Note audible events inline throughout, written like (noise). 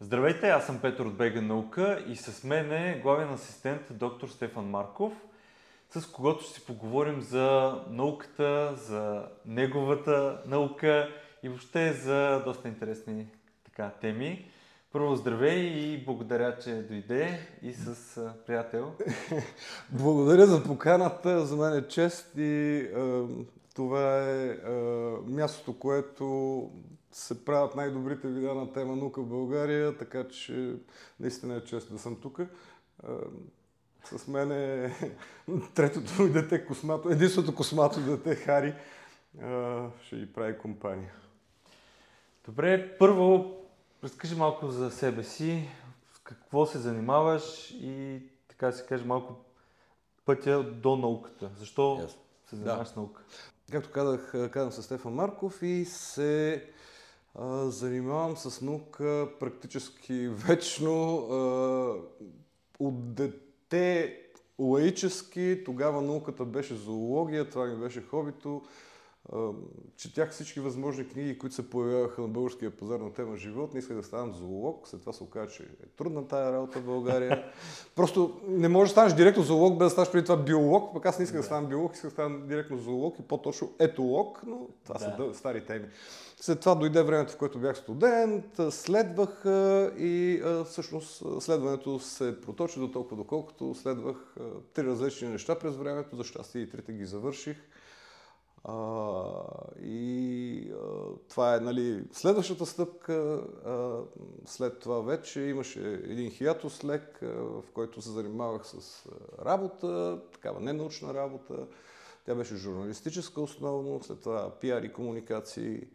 Здравейте, аз съм Петър от Бега наука и с мен е главен асистент доктор Стефан Марков, с когото ще си поговорим за науката, за неговата наука и въобще за доста интересни така, теми. Първо здравей и благодаря, че дойде и с приятел. (laughs) Благодаря за поканата, за мен е чест и е, това е, е мястото, което се правят най-добрите видеа на тема наука в България, така че наистина е чест да съм тук. С мен е (laughs) третото ми дете, космато, единственото космато дете, Хари, ще ги прави компания. Добре, първо разкажи малко за себе си, с какво се занимаваш и така се каже малко пътя до науката. Защо yes. се занимаваш да. с наука? Както казах, казвам се Стефан Марков и се занимавам с наука практически (laughs) вечно. От дете лаически, тогава науката беше зоология, това ми беше хобито. Четях всички възможни книги, които се появяваха на българския пазар на тема живот. Не исках да ставам зоолог. След това се оказа, че е трудна тая работа в България. (laughs) Просто не можеш да станеш директно зоолог, без да станеш преди това биолог. Пък аз не исках да, да ставам биолог, исках да ставам директно зоолог и по-точно етолог, но това да. са стари теми. След това дойде времето, в което бях студент, следвах и всъщност следването се проточи до толкова, доколкото следвах три различни неща през времето. За щастие и трите ги завърших. А, и а, това е нали, следващата стъпка. А, след това вече имаше един хиатус лек, а, в който се занимавах с работа, такава ненаучна работа. Тя беше журналистическа основно, след това пиар и комуникации.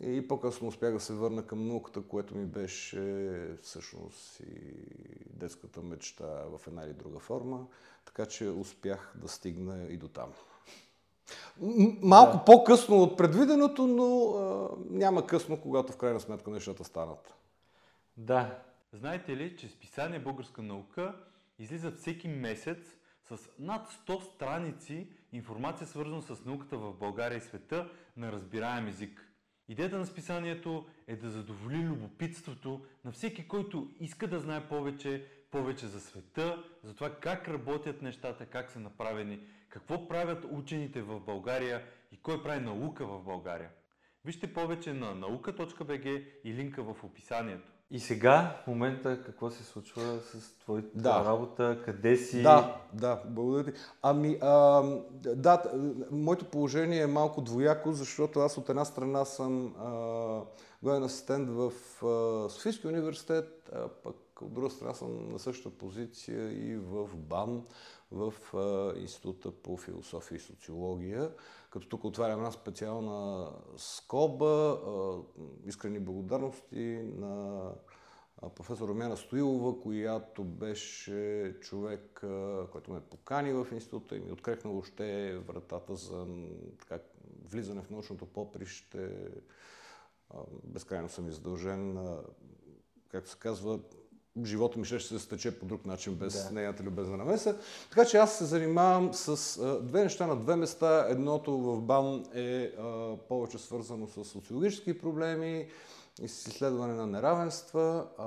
И по-късно успях да се върна към науката, което ми беше всъщност и детската мечта в една или друга форма. Така че успях да стигна и до там. Малко да. по-късно от предвиденото, но а, няма късно, когато в крайна сметка нещата станат. Да. Знаете ли, че списание Българска наука излиза всеки месец с над 100 страници информация свързана с науката в България и света на разбираем език. Идеята на списанието е да задоволи любопитството на всеки, който иска да знае повече, повече за света, за това как работят нещата, как са направени, какво правят учените в България и кой прави наука в България. Вижте повече на nauka.bg и линка в описанието. И сега, в момента, какво се случва с твоята да. работа? Къде си? Да, да, благодаря ти. Ами, а, да, моето положение е малко двояко, защото аз от една страна съм главен асистент в а, Софийския университет, а пък от друга страна съм на същата позиция и в БАН, в Института по философия и социология. Като тук отварям една специална скоба, искрени благодарности на професор Румяна Стоилова, която беше човек, който ме покани в института и ми открехна въобще вратата за така, влизане в научното поприще. Безкрайно съм издължен. Както се казва, живота ми ще се стече по друг начин, без да. нейната любезна намеса. Така че аз се занимавам с а, две неща на две места. Едното в БАН е а, повече свързано с социологически проблеми и с изследване на неравенства. А,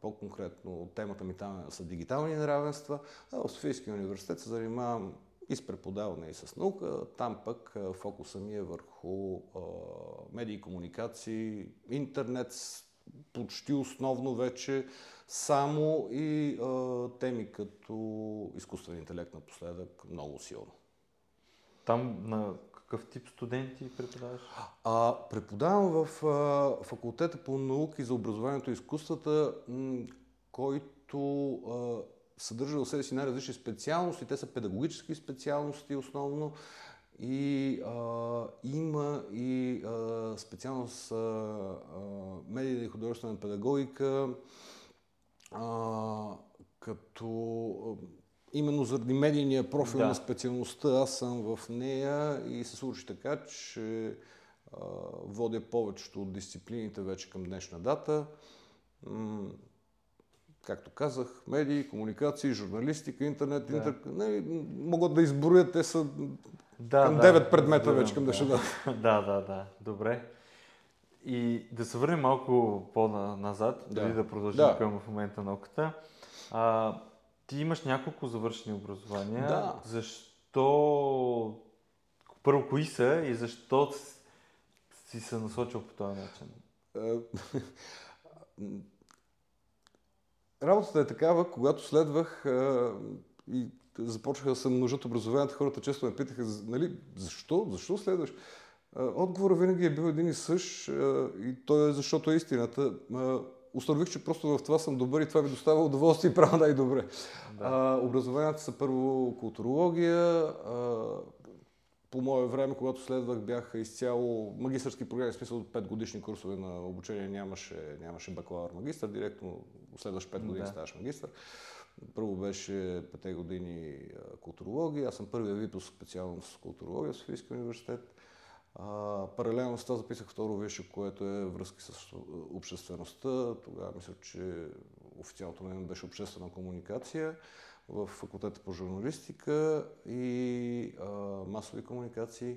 по-конкретно темата ми там са дигитални неравенства. А в Софийския университет се занимавам и с преподаване и с наука. Там пък фокуса ми е върху а, медии, комуникации, интернет, почти основно вече само и а, теми като изкуствен интелект напоследък много силно. Там на какъв тип студенти преподаваш? А, преподавам в а, факултета по науки за образованието и изкуствата, м- който а, съдържа в себе си най-различни специалности. Те са педагогически специалности основно. И а, има и а, специалност а, а, медийна и художествена педагогика, а, като именно заради медийния профил да. на специалността аз съм в нея и се случи така, че а, водя повечето от дисциплините вече към днешна дата. М- както казах, медии, комуникации, журналистика, интернет, да. интер... не, могат да изброят, те са да, към 9 да, предмета да, вече към днешна да. (laughs) да, да, да. Добре. И да се върнем малко по-назад, Да. дали да продължим Да. към в момента науката. А, ти имаш няколко завършени образования. Да. Защо... Първо, кои са и защо си се насочил по този начин? Е, (laughs) Работата е такава, когато следвах а, и започнаха да се множат образованията, хората често ме питаха, нали, защо, защо следваш? Отговорът винаги е бил един и същ и то е защото е истината. Установих, че просто в това съм добър и това ми доставя удоволствие и правя най-добре. Да. А, образованията са първо културология. А, по мое време, когато следвах, бяха изцяло магистърски програми, в смисъл 5 годишни курсове на обучение, нямаше, нямаше бакалавър магистър, директно следваш 5 години Да. ставаш магистър. Първо беше 5 години културология, аз съм първия випуск специалност културология в Софийския университет. А, паралелно с това записах второ висше, което е връзки с обществеността. Тогава мисля, че официалното име беше обществена комуникация в факултета по журналистика и а, масови комуникации.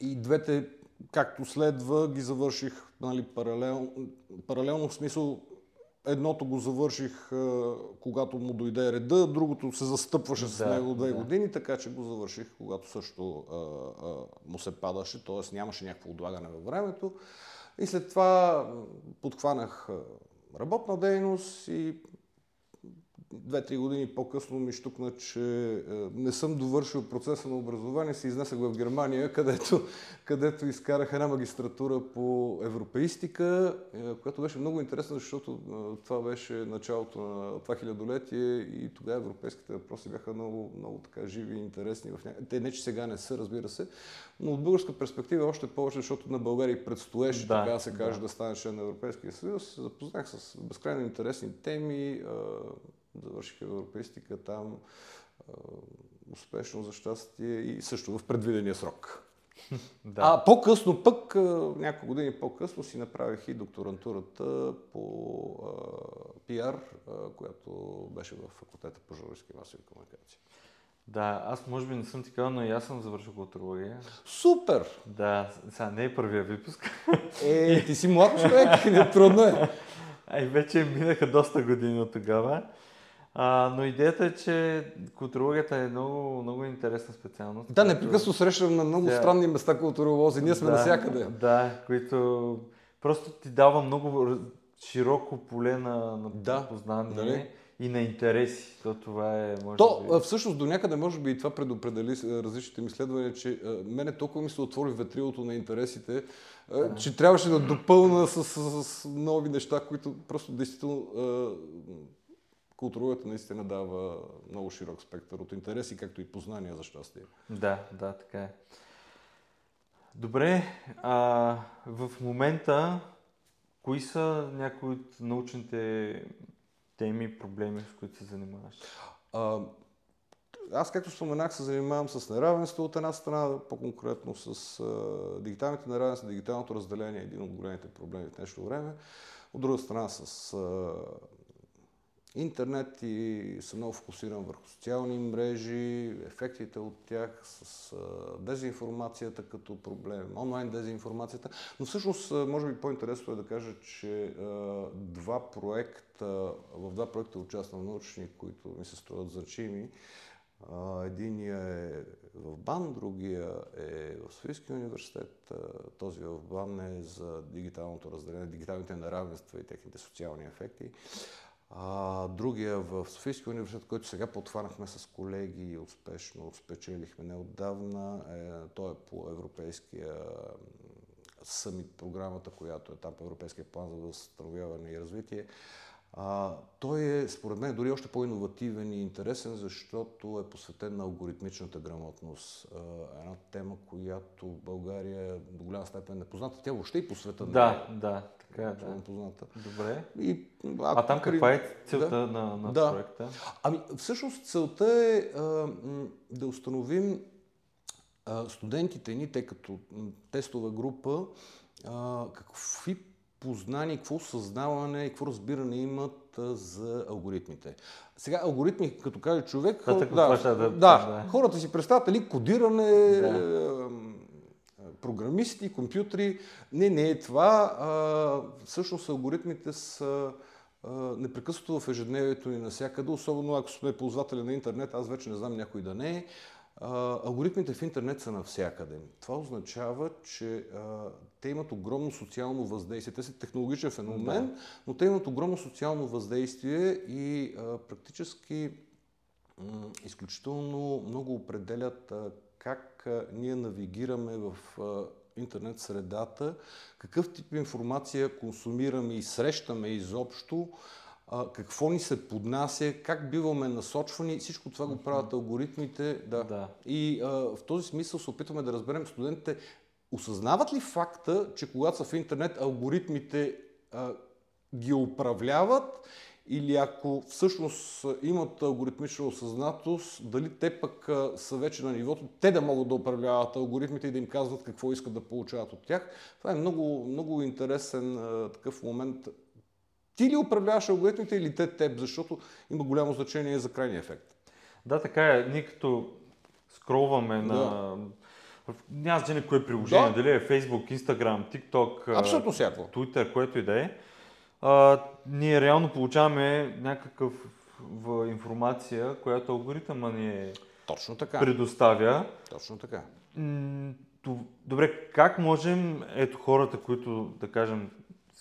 И двете, както следва, ги завърших нали, паралел, паралелно в смисъл едното го завърших, когато му дойде реда, другото се застъпваше с Да, него две да. години, така че го завърших, когато също а, а, му се падаше, т.е. нямаше някакво отлагане във времето. И след това подхванах работна дейност и две-три години по-късно ми штукна, че е, не съм довършил процеса на образование, се изнесах в Германия, където, (laughs) където изкарах една магистратура по европеистика, е, която беше много интересна, защото е, това беше началото на това хилядолетие и тогава европейските въпроси бяха много, много така живи и интересни. В ня... Те не, че сега не са, разбира се, но от българска перспектива още повече, защото на България предстоеше, Да, така се каже, да. да стане член на Европейския съюз. Запознах с безкрайно интересни теми, завърших европейстика там а, успешно за щастие и също в предвидения срок. (laughs) Да. А по-късно пък, няколко години по-късно си направих и докторантурата по а, пиар, а, която беше в факултета по журналистика и масови комуникации. да, аз може би не съм ти казал, но и аз съм завършил културология. Супер! Да, сега не е първия випуск. (laughs) Е, ти си млад човек, не (laughs) трудно е. А и вече минаха доста години от тогава. А, но идеята е, че културологията е много, много интересна специалност. Да, непрекъснато срещам на много Да. странни места културолози. Ние сме да, навсякъде. Да, които просто ти дава много широко поле на, на Да, познание нали? и на интереси. То това е, може То би... всъщност до някъде може би и това предопредели различните ми изследвания, че а, мене толкова ми се отвори ветрилото на интересите, а, че трябваше да допълна с, с, с нови неща, които просто действително а, културата наистина дава много широк спектър от интереси, както и познания за щастие. Да, да, така е. Добре, а в момента кои са някои от научните теми, проблеми, с които се занимаваш? А, аз, както споменах, се занимавам с неравенство от една страна, по-конкретно с а, дигиталните неравенства, дигиталното разделение е един от големите проблеми в днешно време. От друга страна с а, интернет и съм много фокусиран върху социални мрежи, ефектите от тях, с дезинформацията като проблем, онлайн дезинформацията. Но всъщност, може би по-интересно е да кажа, че два проекта, в два проекта участвам научни, които ми се струват значими. Единия е в БАН, другия е в Софийския университет. Този в БАН е за дигиталното разделение, дигиталните неравенства и техните социални ефекти. А, другия в Софийския университет, който сега подхванахме с колеги и успешно спечелихме неотдавна, е, той е по европейския съмит програмата, която е там по Европейския план за възстановяване и развитие. А, той е, според мен, дори още по-инновативен и интересен, защото е посветен на алгоритмичната грамотност. А, една тема, която в България до голяма степен е непозната. Тя въобще и по света Да, да, така е, е да. особено позната. Добре. И, А там при- каква е целта Да. на, на Да. проекта? Ами, всъщност целта е а, да установим а, студентите ни, те като тестова група, а, какви познания, какво съзнаване и какво разбиране имат а, за алгоритмите. Сега, алгоритми, като каже човек, Да, хор- да, да- да, да. хората си представят ли кодиране, Да. Програмисти, компютри. Не, не е това. А, всъщност алгоритмите са непрекъснато в ежедневието ни навсякъде, особено ако сме ползватели на интернет, аз вече не знам някой да не е. Алгоритмите в интернет са навсякъде. Това означава, че а, те имат огромно социално въздействие. Те са технологичен феномен, да. но те имат огромно социално въздействие и а, практически м- изключително много определят а, как ние навигираме в интернет средата, какъв тип информация консумираме и срещаме изобщо, какво ни се поднася, как биваме насочвани, всичко това го правят алгоритмите. Да. да. И а, в този смисъл се опитваме да разберем студентите, осъзнават ли факта, че когато са в интернет, алгоритмите а, ги управляват или ако всъщност имат алгоритмична осъзнатост, дали те пък са вече на нивото, те да могат да управляват алгоритмите и да им казват какво искат да получават от тях. Това е много, много интересен такъв момент ти ли управляваш алгоритмите или те теб, защото има голямо значение за крайния ефект. Да, така е. Ние като скролваме да. на... Няма значение кое приложение, да. дали е Facebook, Instagram, TikTok, Абсолютно всяко. Twitter, което и да е. А, ние реално получаваме някакъв информация, която алгоритъма ни е Точно така. предоставя. Точно така. Добре, как можем, ето хората, които, да кажем,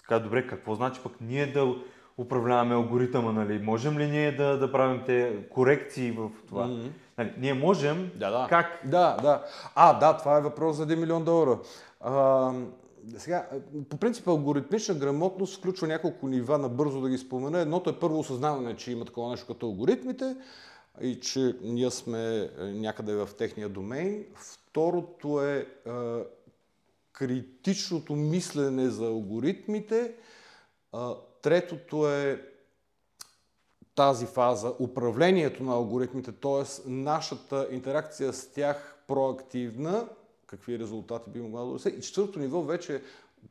така, добре, какво значи пък ние да управляваме алгоритъма, нали? Можем ли ние да, да правим те корекции в това? Mm-hmm. Нали, ние можем, да, да. как? Да, да. А, да, това е въпрос за 1 милион долара. А, сега, по принцип алгоритмична грамотност включва няколко нива, набързо да ги спомена. Едното е първо осъзнаване, че има такова нещо като алгоритмите и че ние сме е, някъде в техния домейн. Второто е критичното мислене за алгоритмите. Третото е тази фаза, управлението на алгоритмите, т.е. нашата интеракция с тях проактивна, какви резултати би могла да се. И четвъртото ниво вече е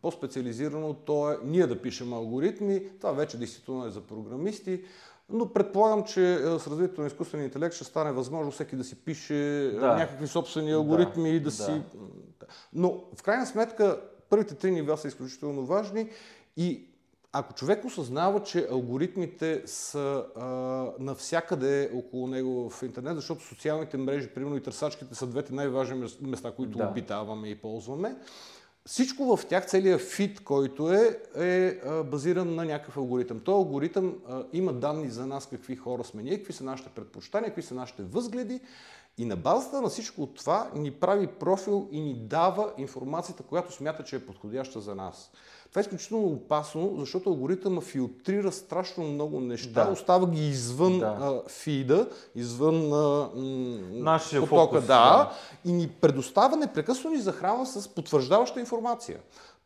по-специализирано, то е ние да пишем алгоритми, това вече действително е за програмисти, но предполагам, че с развитието на изкуствения интелект ще стане възможно всеки да си пише да. някакви собствени алгоритми да. и да, да си но в крайна сметка първите три нива са изключително важни и ако човек осъзнава, че алгоритмите са а, навсякъде около него в интернет, защото социалните мрежи, примерно и търсачките са двете най-важни места, които да. обитаваме и ползваме, всичко в тях, целият фит, който е, е базиран на някакъв алгоритъм. Той алгоритъм а, има данни за нас какви хора сме ние, какви са нашите предпочитания, какви са нашите възгледи и на базата на всичко това ни прави профил и ни дава информацията, която смята, че е подходяща за нас. Това е изключително опасно, защото алгоритъма филтрира страшно много неща, да. остава ги извън да. а, фида, извън а, Нашия потока, фокус, да, да, и ни предоставя непрекъснато ни захранва с потвърждаваща информация.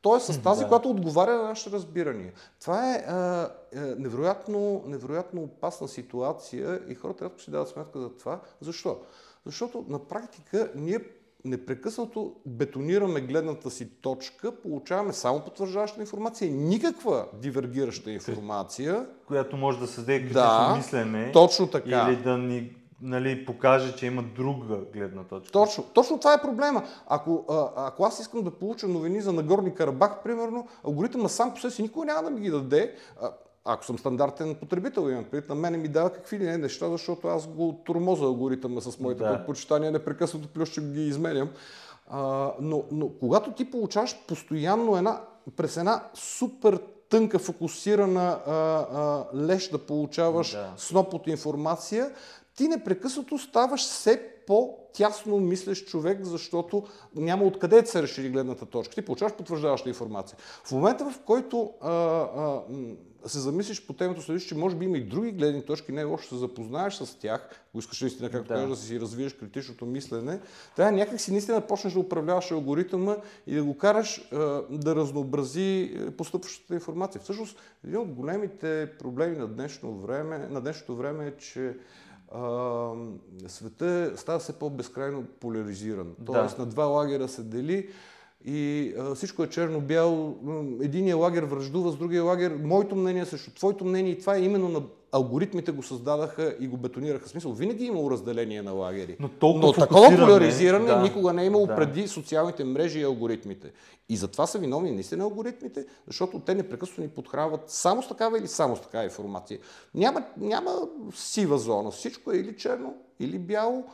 Тоест с тази, да. която отговаря на нашите разбирания. Това е а, е, невероятно, невероятно опасна ситуация и хората рядко си дават сметка за това. Защо? Защото на практика ние непрекъснато бетонираме гледната си точка, получаваме само потвърждаваща информация, никаква дивергираща информация. Която може да създаде критично да, мислене. Точно така. Или да ни нали, покаже, че има друга гледна точка. Точно, точно това е проблема. Ако, а, ако аз искам да получа новини за Нагорни Карабах, примерно, алгоритъма сам по себе си никога няма да ми ги даде. А, ако съм стандартен потребител, имам предвид, на мене ми дава какви ли не неща, защото аз го тормоза алгоритъма с моите да. предпочитания, непрекъснато плюс ги изменям. А, но, но когато ти получаваш постоянно една, през една супер тънка, фокусирана а, а, леш да получаваш да. сноп от информация, ти непрекъснато ставаш все по-тясно мислещ човек, защото няма откъде да се разшири гледната точка. Ти получаваш потвърждаваща информация. В момента, в който а, а, се замислиш по темата, следиш, че може би има и други гледни точки, не е лошо се запознаеш с тях, ако искаш наистина, както да. кажа, да си развиеш критичното мислене, трябва някак си наистина да почнеш да управляваш алгоритъма и да го караш да разнообрази е, постъпващата информация. Всъщност, един от големите проблеми на днешно време, на днешното време е, че света става все по-безкрайно поляризиран. Тоест да. на два лагера се дели и а, всичко е черно-бяло. Единият лагер връждува с другия лагер. Моето мнение срещу твоето мнение и това е именно на алгоритмите го създадаха и го бетонираха. В смисъл, винаги е имало разделение на лагери. Но толкова Но такова поляризиране да. никога не е имало Да. преди социалните мрежи и алгоритмите. И затова са виновни наистина алгоритмите, защото те непрекъснато ни подхранват само с такава или само с такава информация. Няма, няма сива зона. Всичко е или черно, или бяло.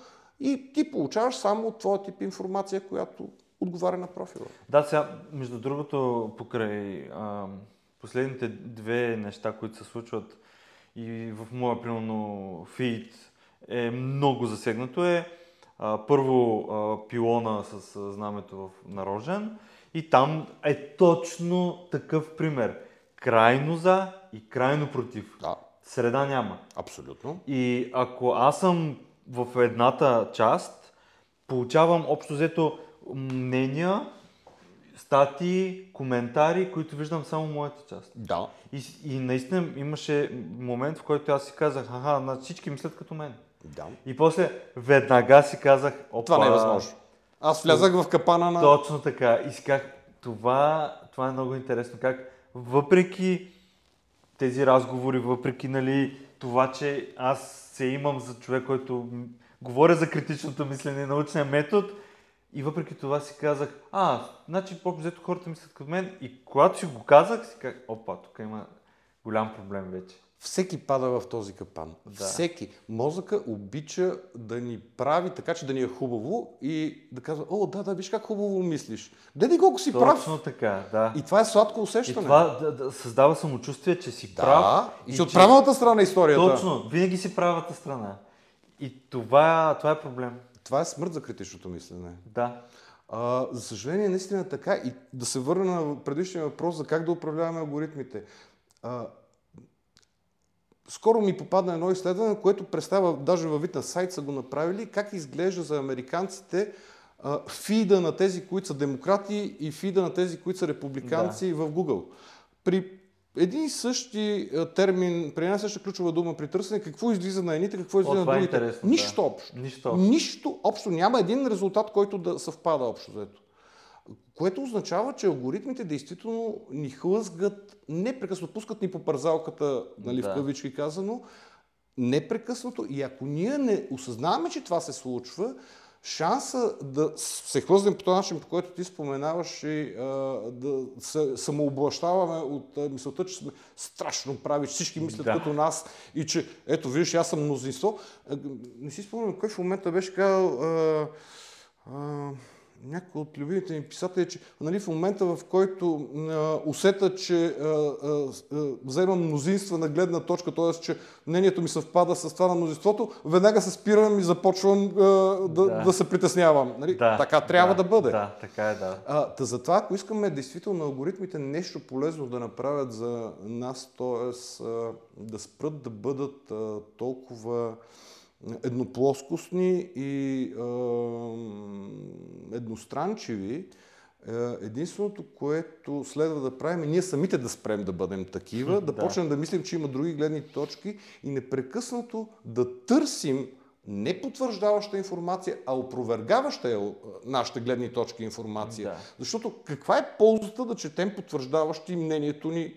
И ти получаваш само от твоя тип информация, която отговаря на профила. Да, сега, между другото, покрай а, последните две неща, които се случват и в моя, примерно, фид е много засегнато е а, първо а, пилона с а, знамето в нарожен и там е точно такъв пример. Крайно за и крайно против. Да, Среда няма. абсолютно. И ако аз съм в едната част, получавам общо взето мнения, статии, коментари, които виждам само моята част. Да. И, и наистина имаше момент, в който аз си казах, аха, на всички мислят като мен. Да. И после веднага си казах, опа, Това не е възможно. Аз влязах в капана на... Точно така. И си казах, това, това е много интересно. Как въпреки тези разговори, въпреки нали, това, че аз се имам за човек, който говоря за критичното мислене и научния метод, и въпреки това си казах, а, значи по взето хората мислят като мен. И когато си го казах, си казах, опа, тук има голям проблем вече. Всеки пада в този капан. Да. Всеки. Мозъка обича да ни прави така, че да ни е хубаво и да казва, о, да, да, виж как хубаво мислиш. Гледай колко си прав. Точно така, да. И това е сладко И усещане. това да, да, създава самочувствие, че си да, прав. и от че- правилната страна на историята. Точно, винаги си правата страна. И това, това е проблем. Това е смърт за критичното мислене. Да. А, за съжаление, наистина е така. И да се върна на предишния въпрос за как да управляваме алгоритмите. А, скоро ми попадна едно изследване, което представя, даже във вид на сайт са го направили, как изглежда за американците а, фида на тези, които са демократи и фида на тези, които са републиканци в Google. При един и същи а, термин, при една съща ключова дума при търсене, какво излиза на едните, какво излиза на това е другите. да. Нищо общо. Нищо. общо. Нищо общо. Няма един резултат, който да съвпада общо взето. Което означава, че алгоритмите действително ни хлъзгат, непрекъснато пускат ни по парзалката, нали, Да. в кавички казано, непрекъснато. И ако ние не осъзнаваме, че това се случва, шанса да се хлъзнем по този начин, по който ти споменаваш и а, да се самооблащаваме от а, мисълта, че сме страшно прави, че всички мислят Да. като нас и че ето виж, аз съм мнозинство. А, Не си спомням кой в момента беше казал някой от любимите ми писатели, че нали, в момента в който а, усета, че а, а, а, вземам мнозинствена гледна точка, т.е. че мнението ми съвпада с това на мнозинството, веднага се спирам и започвам а, да, да. Да. се притеснявам. Нали? Да, така трябва да, бъде. Да, така е, да. А, та затова, ако искаме действително алгоритмите нещо полезно да направят за нас, т.е. да спрат да бъдат а, толкова едноплоскостни и а, едностранчиви, е, единственото, което следва да правим е ние самите да спрем да бъдем такива, да, Да. почнем да мислим, че има други гледни точки и непрекъснато да търсим не потвърждаваща информация, а опровергаваща е, нашите гледни точки информация. Да. Защото каква е ползата да четем потвърждаващи мнението ни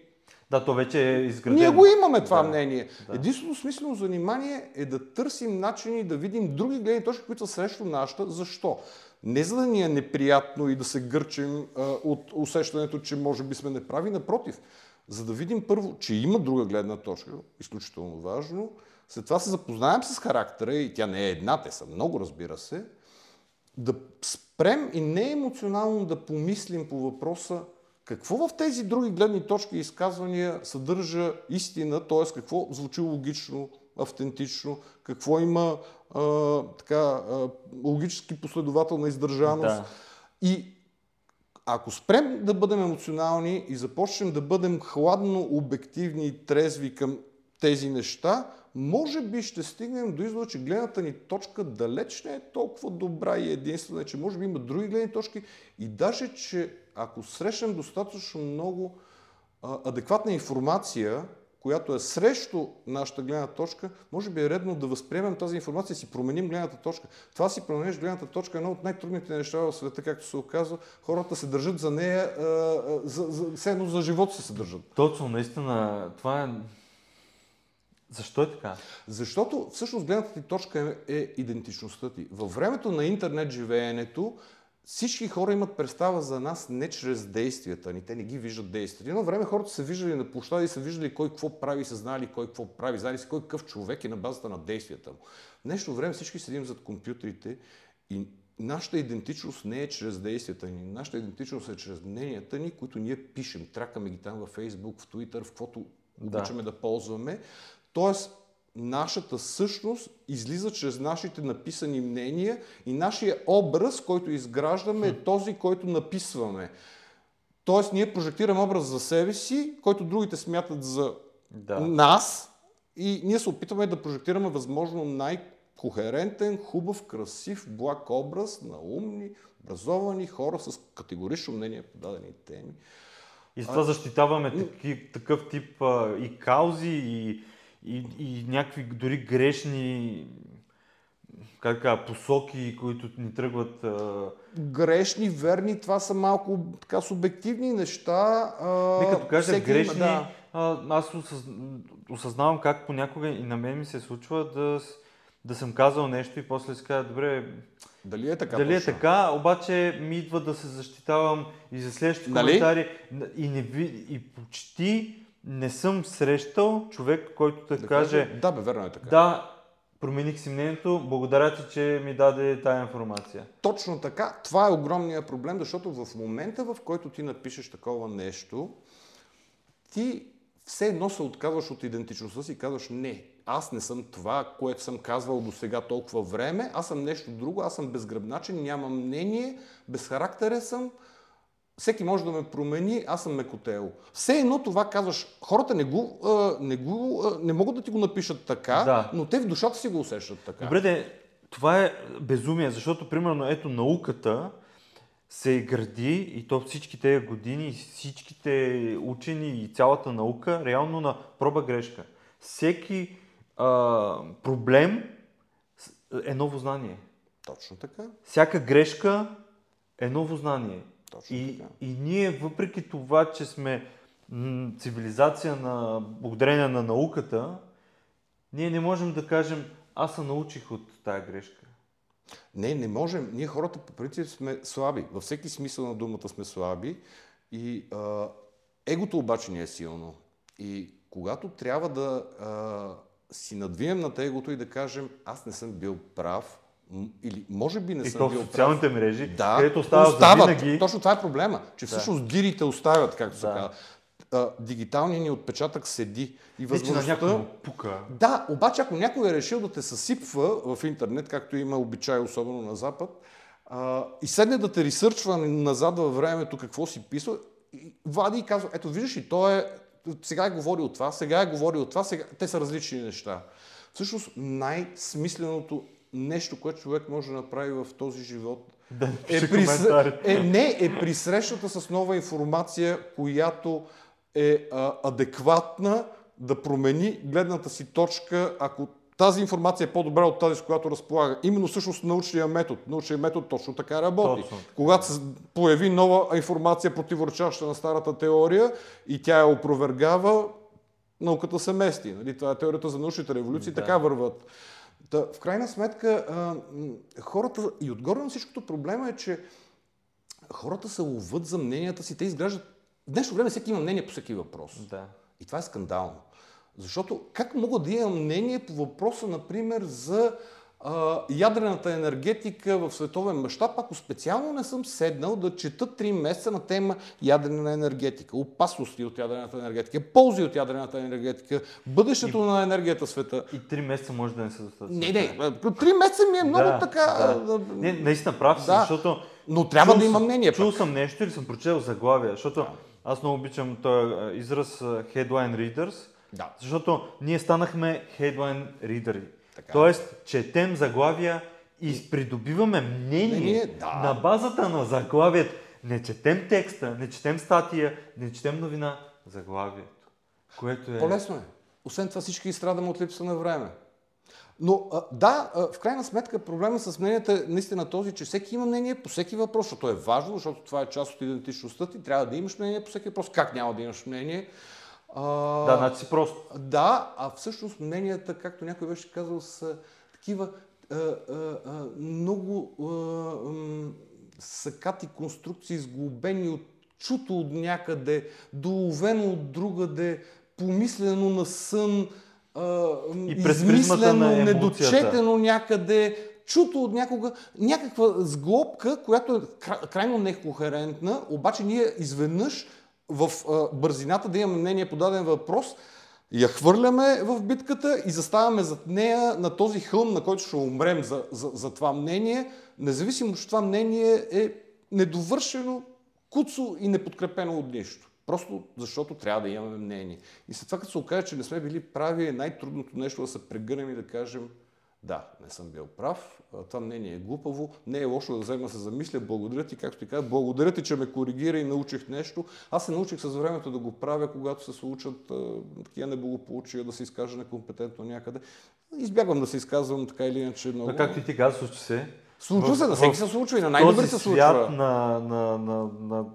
Да, то вече е изградено. ние го имаме това Да, мнение. да. Единственото смислено занимание е да търсим начини да видим други гледни точки, които са срещу нашата. Защо? Не за да ни е неприятно и да се гърчим а, от усещането, че може би сме неправи, напротив. За да видим първо, че има друга гледна точка, изключително важно. След това се запознаем с характера и тя не е една, те са много, разбира се. Да спрем и не емоционално да помислим по въпроса какво в тези други гледни точки и изказвания съдържа истина, т.е. какво звучи логично, автентично, какво има а, така, а, логически последователна издържаност. Да. И ако спрем да бъдем емоционални и започнем да бъдем хладно обективни и трезви към тези неща, може би ще стигнем до извода, че гледната ни точка далеч не е толкова добра и единствена, че може би има други гледни точки и даже, че ако срещнем достатъчно много а, адекватна информация, която е срещу нашата гледна точка, може би е редно да възприемем тази информация и си променим гледната точка. Това си промениш гледната точка е едно от най-трудните неща в света, както се оказва. Хората се държат за нея, за, за, все едно за живота се държат. Точно, наистина, това е... Защо е така? Защото всъщност гледната ти точка е, е идентичността ти. Във времето на интернет живеенето всички хора имат представа за нас не чрез действията ни. Те не ги виждат действията. Едно време хората са виждали на площади, са виждали кой какво прави, са знали кой какво прави, знали си кой какъв човек е на базата на действията му. В днешно време всички седим зад компютрите и нашата идентичност не е чрез действията ни. Нашата идентичност е чрез мненията ни, които ние пишем, тракаме ги там във Facebook, в Twitter, в каквото да. обичаме да ползваме. Тоест, нашата същност излиза чрез нашите написани мнения и нашия образ, който изграждаме, е този, който написваме. Тоест, ние прожектираме образ за себе си, който другите смятат за да. нас и ние се опитваме да прожектираме възможно най-кохерентен, хубав, красив, благ образ на умни, образовани хора с категорично мнение по дадени теми. И с това защитаваме таки, такъв тип а, и каузи, и и, и някакви дори грешни как кажа, посоки, които ни тръгват. А... Грешни, верни, това са малко така субективни неща. А... Не, като кажа грешни, има, да. а, аз осъзнавам как понякога и на мен ми се случва да, да съм казал нещо и после си кажа, добре, дали е така? Дали е точно? е така, обаче ми идва да се защитавам и за следващите нали? коментари и, не, и почти не съм срещал човек, който да, да каже... Да, бе, верно е така. Да, промених си мнението, благодаря ти, че ми даде тая информация. Точно така. Това е огромният проблем, защото в момента, в който ти напишеш такова нещо, ти все едно се отказваш от идентичността си и казваш не, аз не съм това, което съм казвал до сега толкова време, аз съм нещо друго, аз съм безгръбначен, нямам мнение, безхарактерен съм, всеки може да ме промени, аз съм мекотело. Все едно това казваш, хората не, го, не, го, не могат да ти го напишат така, да. но те в душата си го усещат така. Добре, де, това е безумие, защото примерно ето науката се гради и то всички тези години, всичките учени и цялата наука реално на проба грешка. Всеки а, проблем е ново знание. Точно така. Всяка грешка е ново знание. Точно и, така. и ние, въпреки това, че сме м- цивилизация на благодарение на науката, ние не можем да кажем, аз се научих от тая грешка. Не, не можем. Ние хората по принцип сме слаби. Във всеки смисъл на думата сме слаби. И а, егото обаче не е силно. И когато трябва да а, си надвием над егото и да кажем, аз не съм бил прав, или може би не и съм бил в социалните прав. мрежи, да, където остават, остават. за винаги. Точно това е проблема, че всъщност да. дирите оставят, както се да. казва. Дигиталният ни отпечатък седи. И възможността... Пука. Да, обаче ако някой е решил да те съсипва в интернет, както има обичай, особено на Запад, а, и седне да те ресърчва назад във времето какво си писал, вади и казва, ето виждаш и той е, сега е говорил това, сега е говорил това, сега... те са различни неща. Всъщност най-смисленото нещо, което човек може да направи в този живот, (laughs) да, е, при, е, не, е при срещата с нова информация, която е а, адекватна да промени гледната си точка, ако тази информация е по-добра от тази, с която разполага. Именно всъщност научния метод. Научният метод точно така работи. Точно. Когато се появи нова информация, противоречаща на старата теория и тя я опровергава, науката се мести. Нали? Това е теорията за научните революции, да. така върват. Та, в крайна сметка, а, хората, и отгоре на всичкото проблема е, че хората се ловат за мненията си, те изграждат... В днешно време всеки има мнение по всеки въпрос. Да. И това е скандално. Защото как мога да имам мнение по въпроса, например, за ядрената енергетика в световен мащаб, ако специално не съм седнал да чета 3 месеца на тема ядрена енергетика, опасности от ядрената енергетика, ползи от ядрената енергетика, бъдещето и, на енергията в света. И 3 месеца може да не са достатъчно. Не, не, 3 месеца ми е много да, така... Да. Не, наистина прав си, да. защото... Но трябва чул, да има мнение. Чул пак. съм нещо или съм прочел заглавия, защото аз много обичам този израз headline readers, да. защото ние станахме headline readers. Така. Тоест, четем заглавия и придобиваме мнение, мнение да. на базата на заглавието. Не четем текста, не четем статия, не четем новина, заглавието. Което е... По-лесно е. Освен това всички страдаме от липса на време. Но да, в крайна сметка проблема с мненията е наистина този, че всеки има мнение по всеки въпрос, защото е важно, защото това е част от идентичността ти, трябва да имаш мнение по всеки въпрос. Как няма да имаш мнение? А, Да, значи си просто. да, а всъщност мненията, както някой беше казал, са такива а, а, а, много а, м, съкати конструкции, сглобени от чуто от някъде, доловено от другаде, помислено на сън, а, И през измислено, на недочетено някъде, чуто от някога, някаква сглобка, която е кра- крайно некохерентна, обаче ние изведнъж в а, бързината да имаме мнение по даден въпрос, я хвърляме в битката и заставаме зад нея на този хълм, на който ще умрем за, за, за това мнение, независимо, че това мнение е недовършено, куцо и неподкрепено от нищо. Просто защото трябва да имаме мнение. И след това, като се окаже, че не сме били прави, е най-трудното нещо да се прегърнем и да кажем да, не съм бил прав, това мнение е глупаво, не е лошо да взема се замисля, благодаря ти, както ти казах, благодаря ти, че ме коригира и научих нещо. Аз се научих с времето да го правя, когато се случат такива неблагополучия, да се изкажа некомпетентно някъде. Избягвам да се изказвам така или иначе много. Но както и ти казваш, случи се. Случва се, на всеки се случва и на най-добрите се свят случва. на, на, на, на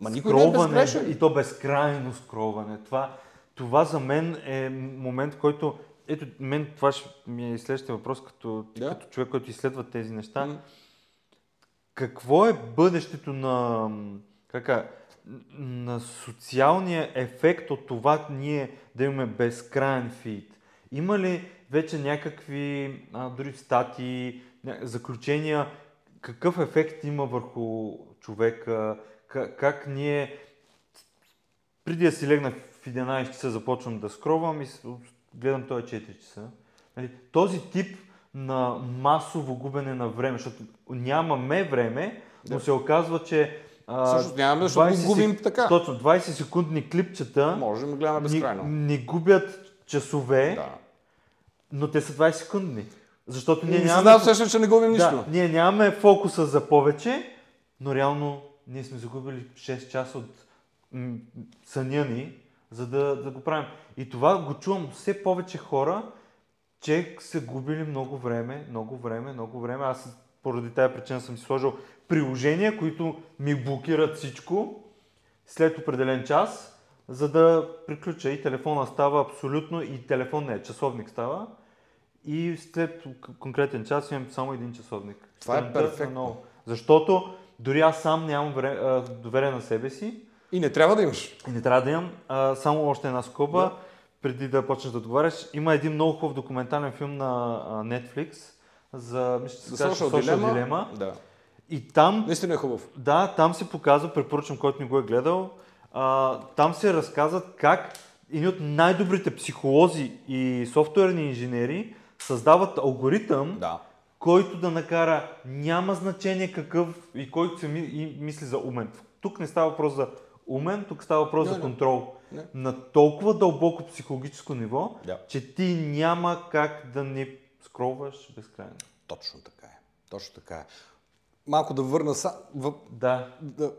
Ма никой не е безгрешен. и то безкрайно скролване. Това, това за мен е момент, който... Ето, мен това ще ми е следващия въпрос, като, Да. като човек, който изследва тези неща. М. Какво е бъдещето на, как, кажа, на социалния ефект от това ние да имаме безкрайен фид? Има ли вече някакви, а, дори статии, заключения, какъв ефект има върху човека, как, как ние преди да си легна в 11 часа започвам да скровам и гледам този 4 часа. Нали, този тип на масово губене на време, защото нямаме време, но Да. се оказва, че а, Всъщност нямаме, защото 20 го губим така. Точно, 20 секундни клипчета Можем да гледаме ни, безкрайно. ни губят часове, Да. но те са 20 секундни. Защото ние нямаме... знам всъщност, че не губим нищо. Да, ние нямаме фокуса за повече, но реално ние сме загубили 6 часа от м- съня ни, за да, да го правим. И това го чувам все повече хора, че са губили много време, много време, много време. Аз поради тази причина съм си сложил приложения, които ми блокират всичко след определен час, за да приключа. И телефона става абсолютно, и телефон не, часовник става. И след конкретен час имам само един часовник. Това е перфектно. Защото дори аз сам нямам вре, а, доверие на себе си И не трябва да имаш. и не трябва да имам. А, само още една скоба, Да. преди да почнеш да отговаряш. Има един много хубав документален филм на Netflix за, мисля, За social, Social dilemma. Dilemma. Да. И там Наистина е хубав. да, там се показва, препоръчвам, който не го е гледал, а, там се разказват как едни от най-добрите психолози и софтуерни инженери създават алгоритъм, Да. който да накара няма значение какъв и който се ми, и мисли за умен. Тук не става въпрос за умен, тук става въпрос Не, за контрол. Не. На толкова дълбоко психологическо ниво, Да. че ти няма как да не скролваш безкрайно. Точно така е. Точно така е. Малко да върна са... В... Да, Да...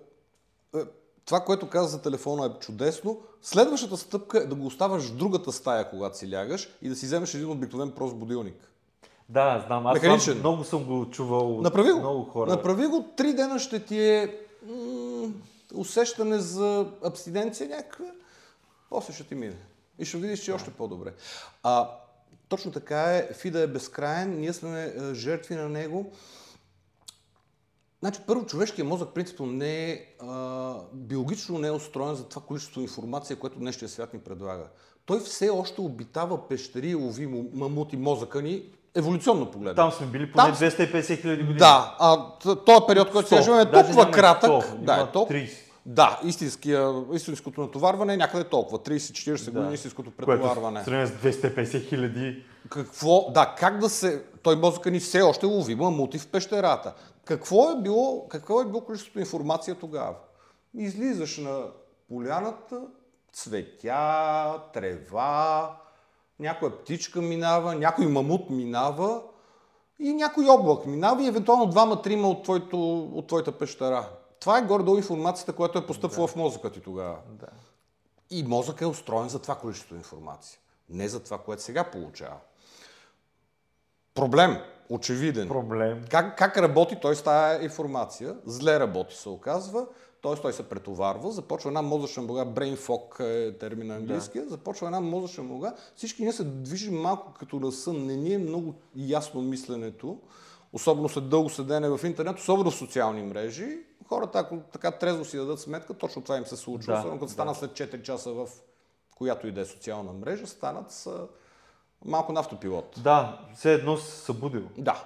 е, Това, което каза за телефона е чудесно. Следващата стъпка е да го оставаш в другата стая, когато си лягаш и да си вземеш един обикновен прост будилник. да, знам. Аз Механичен. много съм го чувал от Направи го. много хора. Направи го. Три дена ще ти е м- усещане за абстиненция някаква. После ще ти мине. И ще видиш, че е още по-добре. А, точно така е. Фида е безкраен. Ние сме е, жертви на него. Значи, първо, човешкият мозък принципно не е а, биологично не е устроен за това количество информация, което днешния свят ни предлага. Той все още обитава пещери лови му- мамути мозъка ни, еволюционно погледнато. Там сме били поне Там- 250 хиляди години. Да, а този период, който сега 100, живеем е толкова кратък. 100, да, е толкова. 30. Да, истинското натоварване е някъде толкова. 30-40 години истинското Което претоварване. сравнение с 250 хиляди. Какво, да, как да се... Той мозъка ни все още лови мамути в пещерата. Какво е било, какво е било количеството информация тогава? Излизаш на поляната, цветя, трева, някоя птичка минава, някой мамут минава и някой облак минава и евентуално двама-трима от, твоето, от твоята пещера. Това е горе-долу информацията, която е постъпвала в мозъка ти тогава. Да. И мозък е устроен за това количество информация. Не за това, което сега получава. проблем, очевиден. Проблем. Как, как работи той с тази информация? Зле работи, се оказва. Т.е. той се претоварва, започва една мозъчна мога, brain fog е термин английския, да. започва една мозъчна мога. Всички ние се движим малко като на сън. Не ни е много ясно мисленето, особено след дълго седене в интернет, особено в социални мрежи. Хората, ако така трезво си дадат сметка, точно това им се случва. Да, особено като да. станат след 4 часа в която и да е социална мрежа, станат с малко на автопилот. Да, все едно се събудил. Да.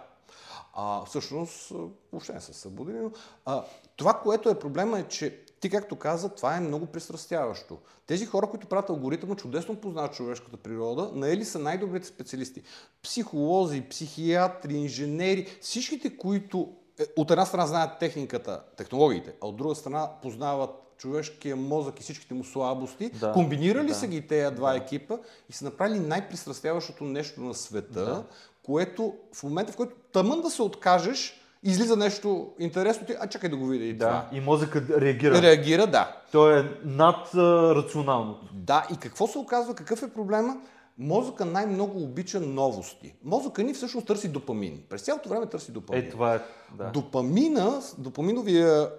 А, всъщност, въобще не са събудили, но а, това, което е проблема е, че ти, както каза, това е много пристрастяващо. Тези хора, които правят алгоритъма, чудесно познават човешката природа, наели са най-добрите специалисти. Психолози, психиатри, инженери, всичките, които е, от една страна знаят техниката, технологиите, а от друга страна познават човешкия мозък и всичките му слабости, да, комбинирали да, са ги тези два да. екипа и са направили най-пристрастяващото нещо на света, да. което в момента, в който тъмън да се откажеш, излиза нещо интересно, ти, а чакай да го видя и да, това. И мозъкът реагира. Реагира, да. То е над а, рационалното. Да, и какво се оказва, какъв е проблема? Мозъка най-много обича новости. Мозъка ни всъщност търси допамин. През цялото време търси допамин. Е, това е, да. Допамина, допаминовия,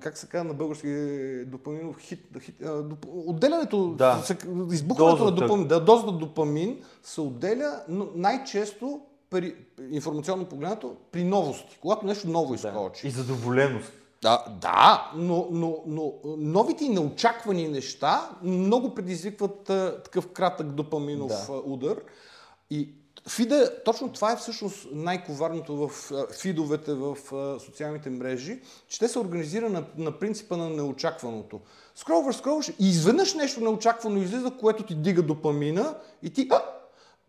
как се казва на български, допаминов хит, хит доп... отделянето, да. избухването на допамин, да, дозата допамин се отделя най-често при, информационно погледнато при новости, когато нещо ново изкочи. Да. И задоволеност. Да, да но, но, но новите и неочаквани неща много предизвикват а, такъв кратък допаминов да. удар. И фида, точно това е всъщност най-коварното в фидовете в социалните мрежи, че те са организирани на, на принципа на неочакваното. Скролваш, скролваш и изведнъж нещо неочаквано излиза, което ти дига допамина и ти а,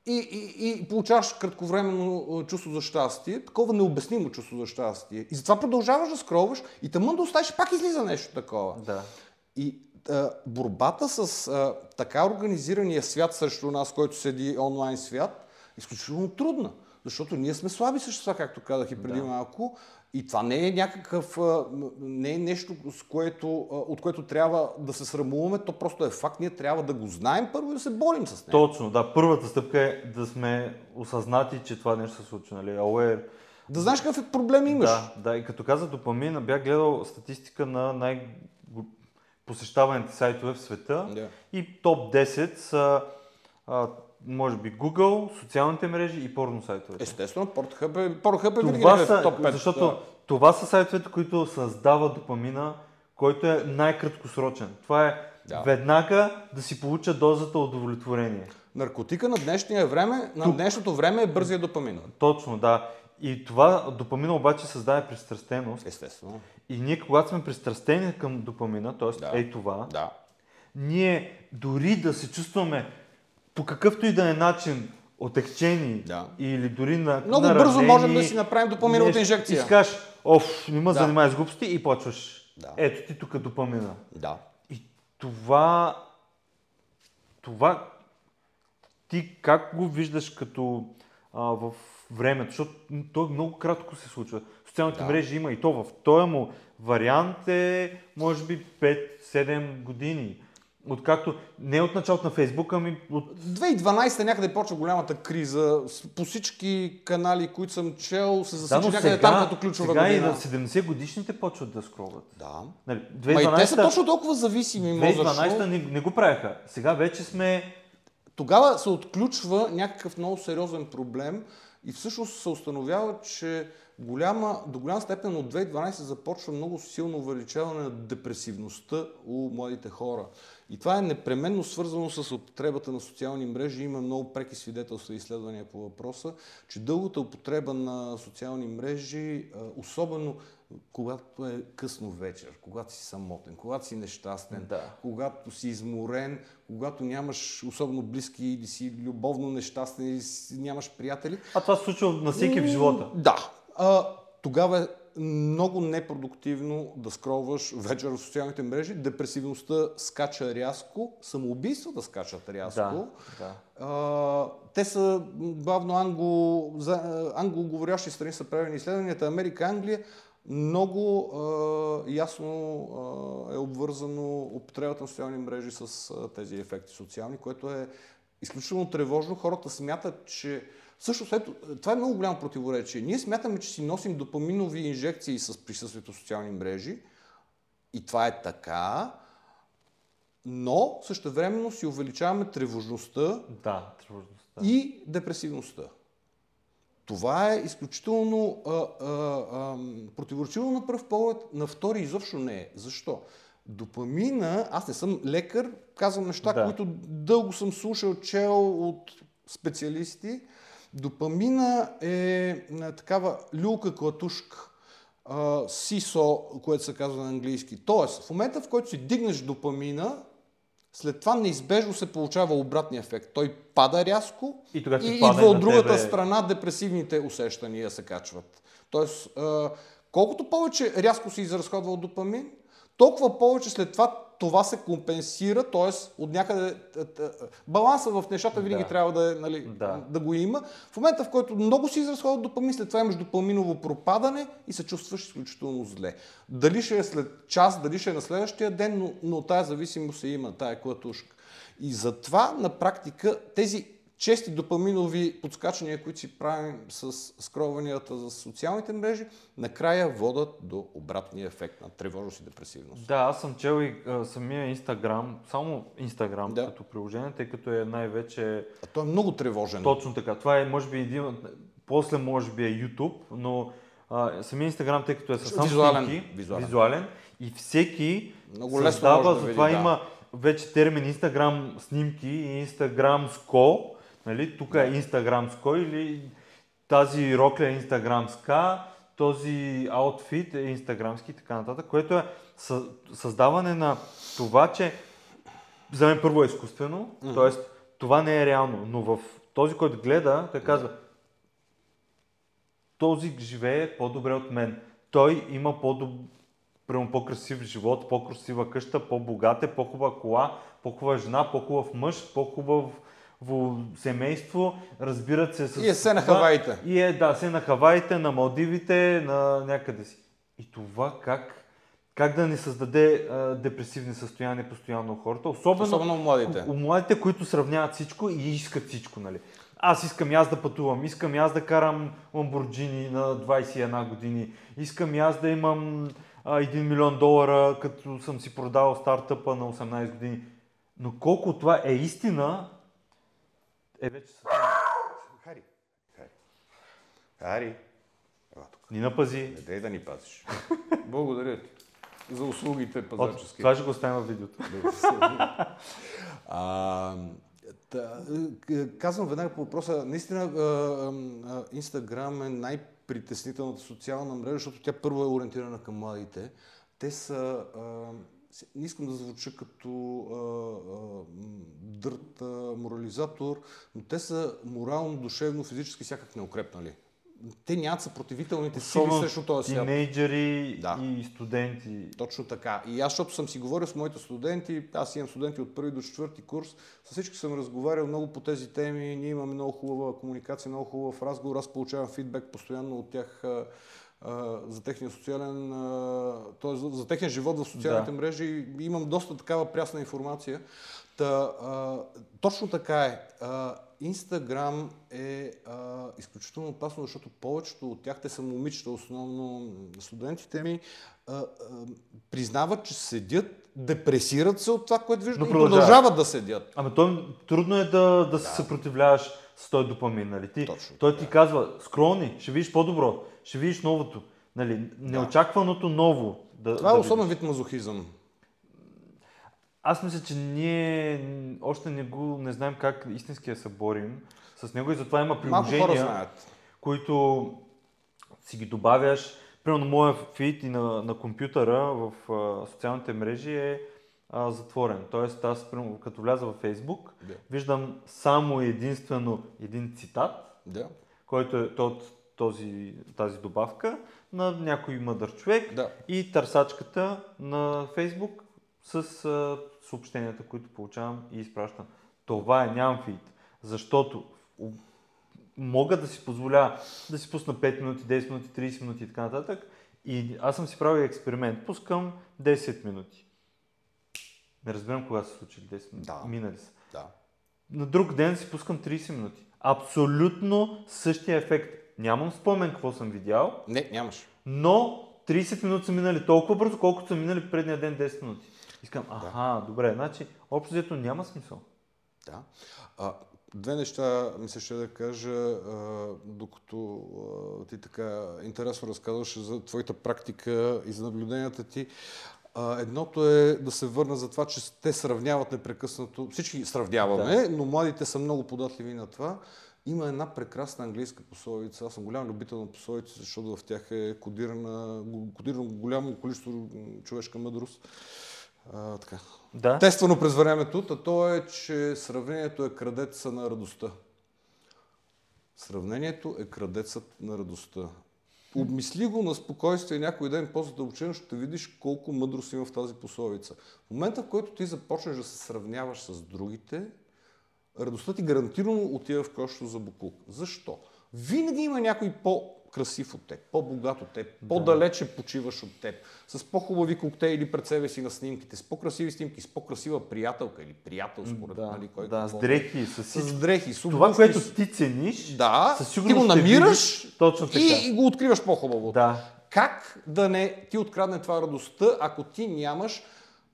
и, и, и получаваш кратковременно чувство за щастие, такова необяснимо чувство за щастие. И затова продължаваш да скролваш и тъмън да оставиш, пак излиза нещо такова. Да. И а, борбата с а, така организирания свят срещу нас, който седи онлайн свят, е изключително трудна. Защото ние сме слаби същества, както казах и преди да. малко. И това не е някакъв, не е нещо, с което, от което трябва да се срамуваме, то просто е факт. Ние трябва да го знаем първо и да се борим с него. Точно, да. Първата стъпка е да сме осъзнати, че това нещо се случва, нали? Aware. Да знаеш какъв е проблем имаш. Да, да. И като каза допамин, бях гледал статистика на най- посещаваните сайтове в света yeah. и топ 10 са а, може би Google, социалните мрежи и порно сайтовете. Естествено, Pornhub е, Pornhub е това са, топ 5. Защото да. това са сайтовете, които създават допамина, който е най-краткосрочен. Това е да. веднага да си получа дозата удовлетворение. Наркотика на днешния време, на Тук... днешното време е бързия допамин. Точно, да. И това допамина обаче създава пристрастеност. Естествено. И ние, когато сме пристрастени към допамина, т.е. Да. ей това, да. ние дори да се чувстваме по какъвто и да е начин отекчени да. или дори на Много наранени, бързо можем да си направим допаминовата инжекция. И кажеш, оф, не ме да. занимай с глупости и почваш. Да. Ето ти тук допамина. Да. И това, това ти как го виждаш като а, в времето, защото то много кратко се случва. Социалните да. мрежи има и то в този му вариант е може би 5-7 години. Откакто, не от началото на Фейсбук, ами от... 2012 някъде почва голямата криза. По всички канали, които съм чел, се засича да, някъде сега, там като ключова сега година. Сега и на 70 годишните почват да скролват. Да. Нали, 2012, Ма и те са точно толкова зависими 2012 не, не го правяха. Сега вече сме... Тогава се отключва някакъв много сериозен проблем и всъщност се установява, че голяма, до голяма степен от 2012 започва много силно увеличаване на депресивността у младите хора. И това е непременно свързано с употребата на социални мрежи. Има много преки свидетелства и изследвания по въпроса, че дългата употреба на социални мрежи, особено когато е късно вечер, когато си самотен, когато си нещастен, да. когато си изморен, когато нямаш особено близки или си любовно нещастен или нямаш приятели. А това се случва на всеки в живота. Да. А, тогава е много непродуктивно да скролваш вечер в социалните мрежи. Депресивността скача рязко, самоубийствата скачат рязко. Да, да. А, те са главно англо, за, англоговорящи страни са правени изследванията. Америка, Англия много а, ясно а, е обвързано употребата на социални мрежи с а, тези ефекти социални, което е изключително тревожно. Хората смятат, че Също след, това е много голямо противоречие. Ние смятаме, че си носим допаминови инжекции с присъствието в социални мрежи и това е така, но същевременно си увеличаваме тревожността Да, тревожността. и депресивността. Това е изключително а, а, а, противоречиво на пръв поглед, на втори изобщо не е. Защо? Допамина, аз не съм лекар, казвам неща, Да. които дълго съм слушал, чел от специалисти. Допамина е а, такава люлка клатушка, сисо, което се казва на английски. Тоест, в момента в който си дигнеш допамина, след това неизбежно се получава обратния ефект. Той пада рязко И тогава и идва от другата тебе- страна депресивните усещания се качват. Тоест, колкото повече рязко се изразходва от допамин, толкова повече след това това се компенсира, т.е. от някъде баланса в нещата винаги Да. трябва да, е, нали, Да. да го има. В момента, в който много се изразходва допамин, след това имаш допаминово пропадане и се чувстваш изключително зле. Дали ще е след час, дали ще е на следващия ден, но, но тая зависимост се има, тая клатушка. И затова на практика тези чести допаминови подскачания, които си правим с скролванията за социалните мрежи, накрая водат до обратния ефект на тревожност и депресивност. Да, аз съм чел и а, самия Инстаграм, само Инстаграм Да. като приложение, тъй като е най-вече А той е много тревожен. точно така. Това е може би един, после може би е YouTube, но а, самия Инстаграм, тъй като е със Визуален, снимки, визуален. визуален и всеки Много лесно създава, да затова да. има вече термин Инстаграм снимки и Инстаграм ско, нали? Тук е Инстаграм ско или тази рокля е Инстаграм ска, този аутфит е инстаграмски и така нататък, което е съ- създаване на това, че за мен първо е изкуствено, т.е. това не е реално, но в този, който гледа, той казва, този живее по-добре от мен. Той има по-красив живот, по-красива къща, по-богат е, по-хубава кола, по-хубава жена, по-хубав мъж, по-хубаво семейство, разбират се с... И е се на. Хаваите. И е, да, се на Хаваите, на Малдивите, на някъде си. И това как, как да не създаде а, депресивни състояния постоянно у хората, особено, Особено младите. у, у младите, които сравняват всичко и искат всичко, нали. Аз искам и аз да пътувам, искам и аз да карам Ламборджини на 21 години, искам и аз да имам а, 1 милион долара, като съм си продавал стартъпа на 18 години. Но колко това е истина, е вече съвсем Хари. Хари. Хари. Ела тук. ни напази. Не дай да ни пазиш. Благодаря ти за услугите От, пазачески. това ще го оставим в видеото. А, та, е, казвам веднага по въпроса. Наистина, Инстаграм е най-притеснителната социална мрежа, защото тя първо е ориентирана към младите. Те са... Не искам да звуча като а, а, дърт а, морализатор, но те са морално, душевно, физически всякак неукрепнали. Те нямат съпротивителните сили срещу този свят. тинейджери Да. и студенти. Точно така. И аз, защото съм си говорил с моите студенти, аз имам студенти от първи до четвърти курс, с всички съм разговарял много по тези теми, ние имаме много хубава комуникация, много хубав разговор, аз получавам фидбек постоянно от тях за техния социален, т.е. за, за техния живот в социалните Да. мрежи имам доста такава прясна информация. Та, а, точно така е. А, Инстаграм е а, изключително опасно, защото повечето от тях, те са момичета, основно студентите ми, а, а, признават, че седят, депресират се от това, което виждат Но и продължават. продължават да седят. Ама то трудно е да, да, се съпротивляваш с този допамин, нали? Ти, Точно той ти казва, скролни, ще видиш по-добро, ще видиш новото, нали? Неочакваното ново. Да, Това е да особен вид мазохизъм. Аз мисля, че ние още не го не знаем как истински да се борим с него и затова има приложения, които си ги добавяш. Примерно моя фит и на, на компютъра в а, социалните мрежи е а, затворен. Тоест аз, примерно, като вляза в Facebook, Да. виждам само единствено един цитат, Да. който е от този, тази добавка на някой мъдър човек Да. и търсачката на Facebook с а, съобщенията, които получавам и изпращам. Това е, нямам фит, защото мога да си позволя да си пусна 5 минути, 10 минути, 30 минути и така нататък. И аз съм си правил експеримент. Пускам 10 минути. Не разбирам кога се случили 10 минути. Да. Минали са. Да. на друг ден си пускам 30 минути. Абсолютно същия ефект. Нямам спомен какво съм видял, Не, нямаш. но 30 минути са минали толкова бързо, колкото са минали предния ден 10 минути. Искам, аха, добре, значи общо взето няма смисъл. Да. А, две неща ми се ще да кажа, а, докато а, ти така интересно разказваш за твоята практика и за наблюденията ти. А, едното е да се върна за това, че те сравняват непрекъснато. Всички сравняваме, да. но младите са много податливи на това. Има една прекрасна английска пословица. Аз съм голям любител на пословици, защото в тях е кодирана, кодирано голямо количество човешка мъдрост. А, така. Да. Тествано през времето, а то е, че сравнението е крадеца на радостта. Сравнението е крадецът на радостта. Обмисли го на спокойствие някой ден по-задълбочено, ще видиш колко мъдрост има в тази пословица. В момента, в който ти започнеш да се сравняваш с другите, радостта ти гарантирано отива в кошето за буклук. Защо? Винаги има някой по-красив от теб, по-богат от теб, по-далече почиваш от теб, с по-хубави коктейли пред себе си на снимките, с по-красиви снимки, с по-красива приятелка или приятел, според Да, нали, кой да, с дрехи, с с всичко. дрехи, с Това, което с- ти цениш, Да, със ти го намираш видиш точно така. и, и го откриваш по-хубаво. Да. Как да не ти открадне това радостта, ако ти нямаш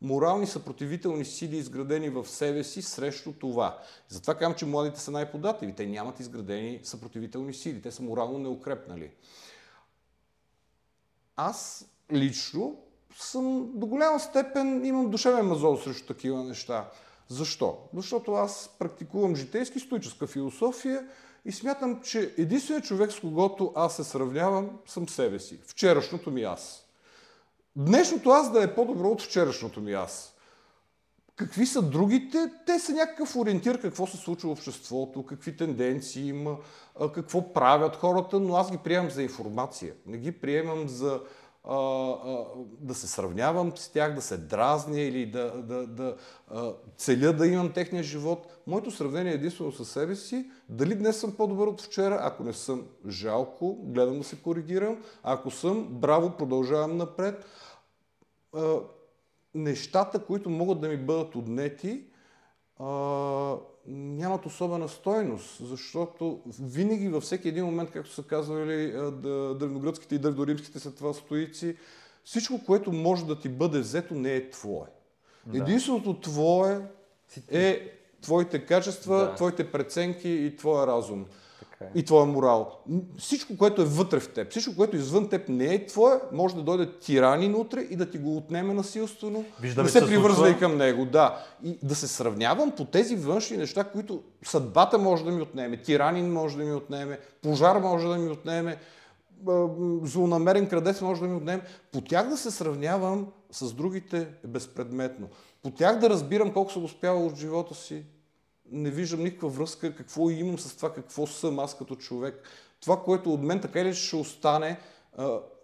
морални съпротивителни сили, изградени в себе си срещу това. Затова казвам, че младите са най-податливи. Те нямат изградени съпротивителни сили. Те са морално неукрепнали. Аз лично съм до голяма степен имам душевен мазол срещу такива неща. Защо? Защото аз практикувам житейски стоическа философия и смятам, че единственият човек, с когото аз се сравнявам, съм себе си. Вчерашното ми аз. Днешното аз да е по-добро от вчерашното ми аз. Какви са другите? Те са някакъв ориентир какво се случва в обществото, какви тенденции има, какво правят хората, но аз ги приемам за информация. Не ги приемам за а, а, да се сравнявам с тях, да се дразня или да, да, да а, целя да имам техния живот. Моето сравнение е единствено със себе си. Дали днес съм по-добър от вчера? Ако не съм, жалко, гледам да се коригирам. Ако съм, браво, продължавам напред а, нещата, които могат да ми бъдат отнети, а, нямат особена стойност, защото винаги във всеки един момент, както са казвали древногръцките и древноримските след това стоици, всичко, което може да ти бъде взето, не е твое. Да. Единственото твое е твоите качества, Да. твоите преценки и твоя разум. Така е. И твоя морал. Всичко, което е вътре в теб, всичко, което е извън теб не е твое, може да дойде тиранин утре и да ти го отнеме насилствено. Виждаме, не се се привързва и към него. Да. И да се сравнявам по тези външни неща, които съдбата може да ми отнеме, тиранин може да ми отнеме, пожар може да ми отнеме, злонамерен крадец може да ми отнеме. По тях да се сравнявам с другите е безпредметно. По тях да разбирам колко съм успявал от живота си, не виждам никаква връзка какво имам с това какво съм аз като човек. Това, което от мен така или ще остане,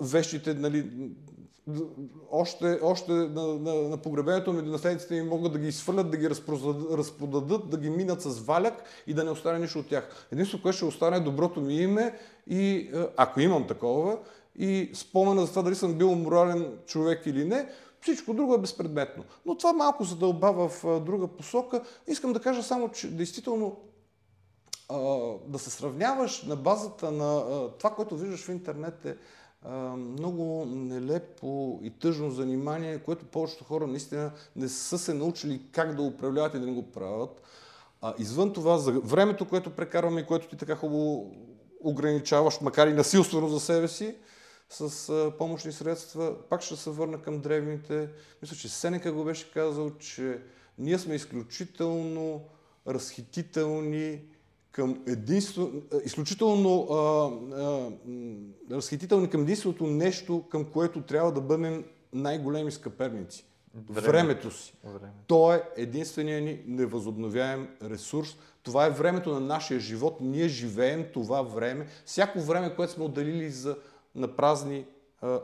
вещите, нали, още, още на, на, на погребението ми наследниците ми могат да ги изфърлят, да ги разпродадат, да ги минат с валяк и да не остане нищо от тях. Единството, което ще остане е доброто ми име и ако имам такова, и спомена за това дали съм бил морален човек или не, всичко друго е безпредметно. Но това малко задълба в друга посока. Искам да кажа само, че действително да се сравняваш на базата на това, което виждаш в интернет е много нелепо и тъжно занимание, което повечето хора наистина не са се научили как да управляват и да не го правят. А, извън това, за времето, което прекарваме и което ти така хубаво ограничаваш, макар и насилствено за себе си, с помощни средства, пак ще се върна към древните. Мисля, че Сенека го беше казал, че ние сме изключително разхитителни към единство, изключително а, а, разхитителни към единственото нещо, към което трябва да бъдем най-големи скъперници. Времето. Времето си. Време. То е единствения ни невъзобновяем ресурс. Това е времето на нашия живот. Ние живеем това време. Всяко време, което сме отделили за, на празни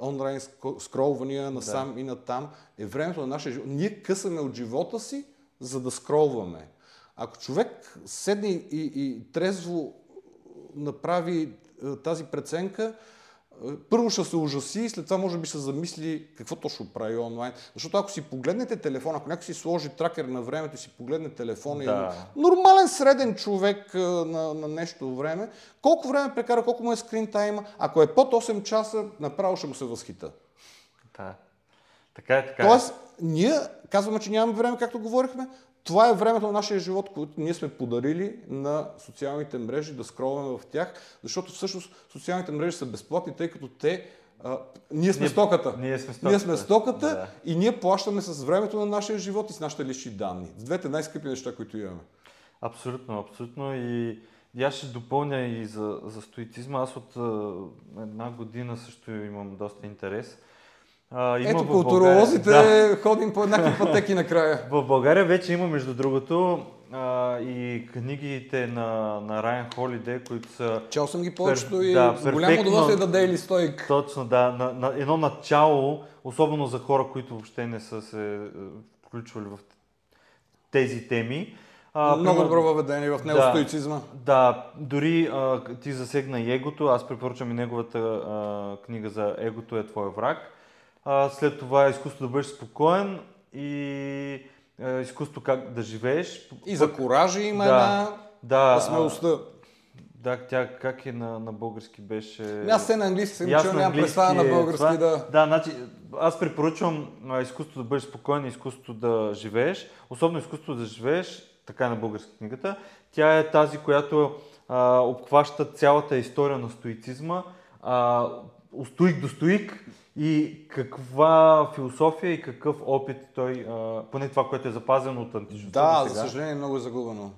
онлайн ск- скролвания насам и натам, е времето на нашия живот. Ние късаме от живота си, за да скролваме. Ако човек седне и, и трезво направи тази преценка, първо ще се ужаси, след това може би ще замисли какво точно прави онлайн. Защото ако си погледнете телефона, ако някой си сложи тракер на времето и си погледне телефона Да. и нормален среден човек на, на нещо време, колко време прекара, колко му е скрин тайма, ако е под 8 часа, направо ще му се възхита. Да. Така е, така е. Тоест, ние казваме, че нямаме време, както говорихме. Това е времето на нашия живот, което ние сме подарили на социалните мрежи, да скролваме в тях, защото всъщност социалните мрежи са безплатни, тъй като те. А, ние сме Ние- стоката. ние сме стоката. Ние сме стоката Да. и ние плащаме с времето на нашия живот и с нашите лични данни. С двете най-скъпи неща, които имаме. Абсолютно, абсолютно. И, и аз ще допълня и за, за стоицизма. Аз от а, една година също имам доста интерес. А, има Ето, културолозите Да. ходим по еднакви пътеки накрая. (laughs) В България вече има, между другото, а, и книгите на, на Райан Холиде, които са Чел съм ги повечето и да, с голямо удоволствие да дейли стойк. точно, да, на, на едно начало, особено за хора, които въобще не са се е, включвали в тези теми. А, Много добро въведение в него Да. Да, дори а, ти засегна и егото. Аз препоръчвам и неговата а, книга за егото е твой враг. А, след това изкуство да бъдеш спокоен и а, изкуство как да живееш. И за коража има Да. една Да, смелостта. а, да, тя как е на, на български беше... Аз се на английски съм чул, на нямам представа на е български това. да... Да, значи, аз препоръчвам изкуството да бъдеш спокоен и изкуството да живееш. Особено изкуството да живееш, така е на българска книгата. Тя е тази, която а, обхваща цялата история на стоицизма. А, стоик до стоик и каква философия и какъв опит той, а, поне това, което е запазено от античността Да, за съжаление много е загубено.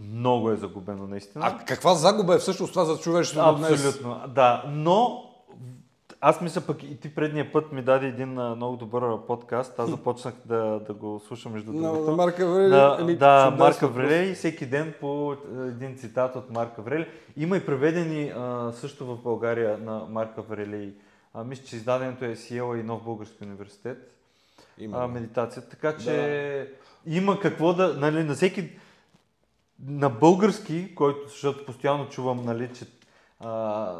много е загубено наистина. А каква загуба е всъщност това за човечеството днес? Абсолютно, да. Но аз мисля пък и ти предния път ми даде един а, много добър подкаст. Аз започнах да, да го слушам между другото. на Марка Аврели? Да, или да чудесно Марк просто? Аврелий, всеки ден по един цитат от Марк Аврелий. Има и преведени а, също в България на Марк Аврелий. А, мисля, че издаденето е Сиела и Нов Български университет Има. а, медитацията. Така че има какво да, нали, на всеки, на български, който, защото постоянно чувам, нали, че а,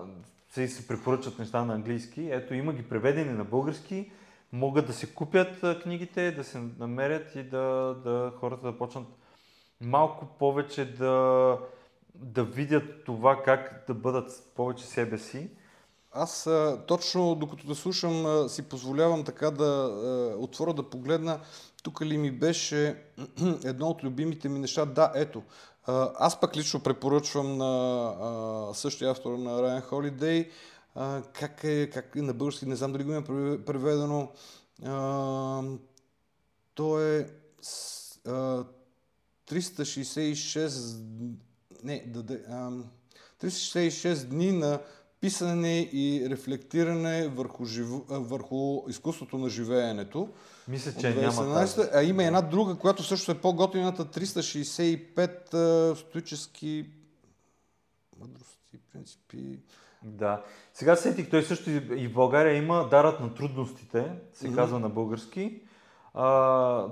се, се препоръчат неща на английски, ето има ги преведени на български, могат да се купят книгите, да се намерят и да, да хората да почнат малко повече да, да видят това как да бъдат повече себе си. Аз точно докато да слушам си позволявам така да а, отворя да погледна тук ли ми беше (clears throat) едно от любимите ми неща. Да, ето. Аз пък лично препоръчвам на същия автор на Райан Холидей как, е, как е на български, не знам дали го има преве- преведено. То е с- а, 366 не, да, да, ам, 366 дни на писане и рефлектиране върху, живо, върху изкуството на живеенето. Мисля, че няма 2017, тази. а има една друга, която също е по-готината 365 а, стоически мъдрости, принципи. Да. Сега сетих, той също и в България има Дарът на трудностите, се казва на български. А,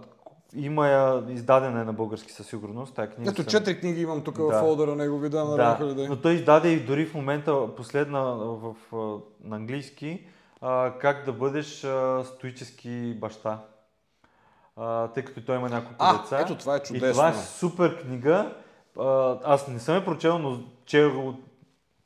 има я, издадена е на български със сигурност. Тая книга Ето, съм- четири книги имам тук Да. в фолдъра негови, да, на Да, Райан Холидей. но той издаде и дори в момента последна в, а, на английски а, как да бъдеш а, стоически баща. А, тъй като той има няколко А, деца. ето това е И чудесно. това е супер книга. А, аз не съм я прочел, но че го,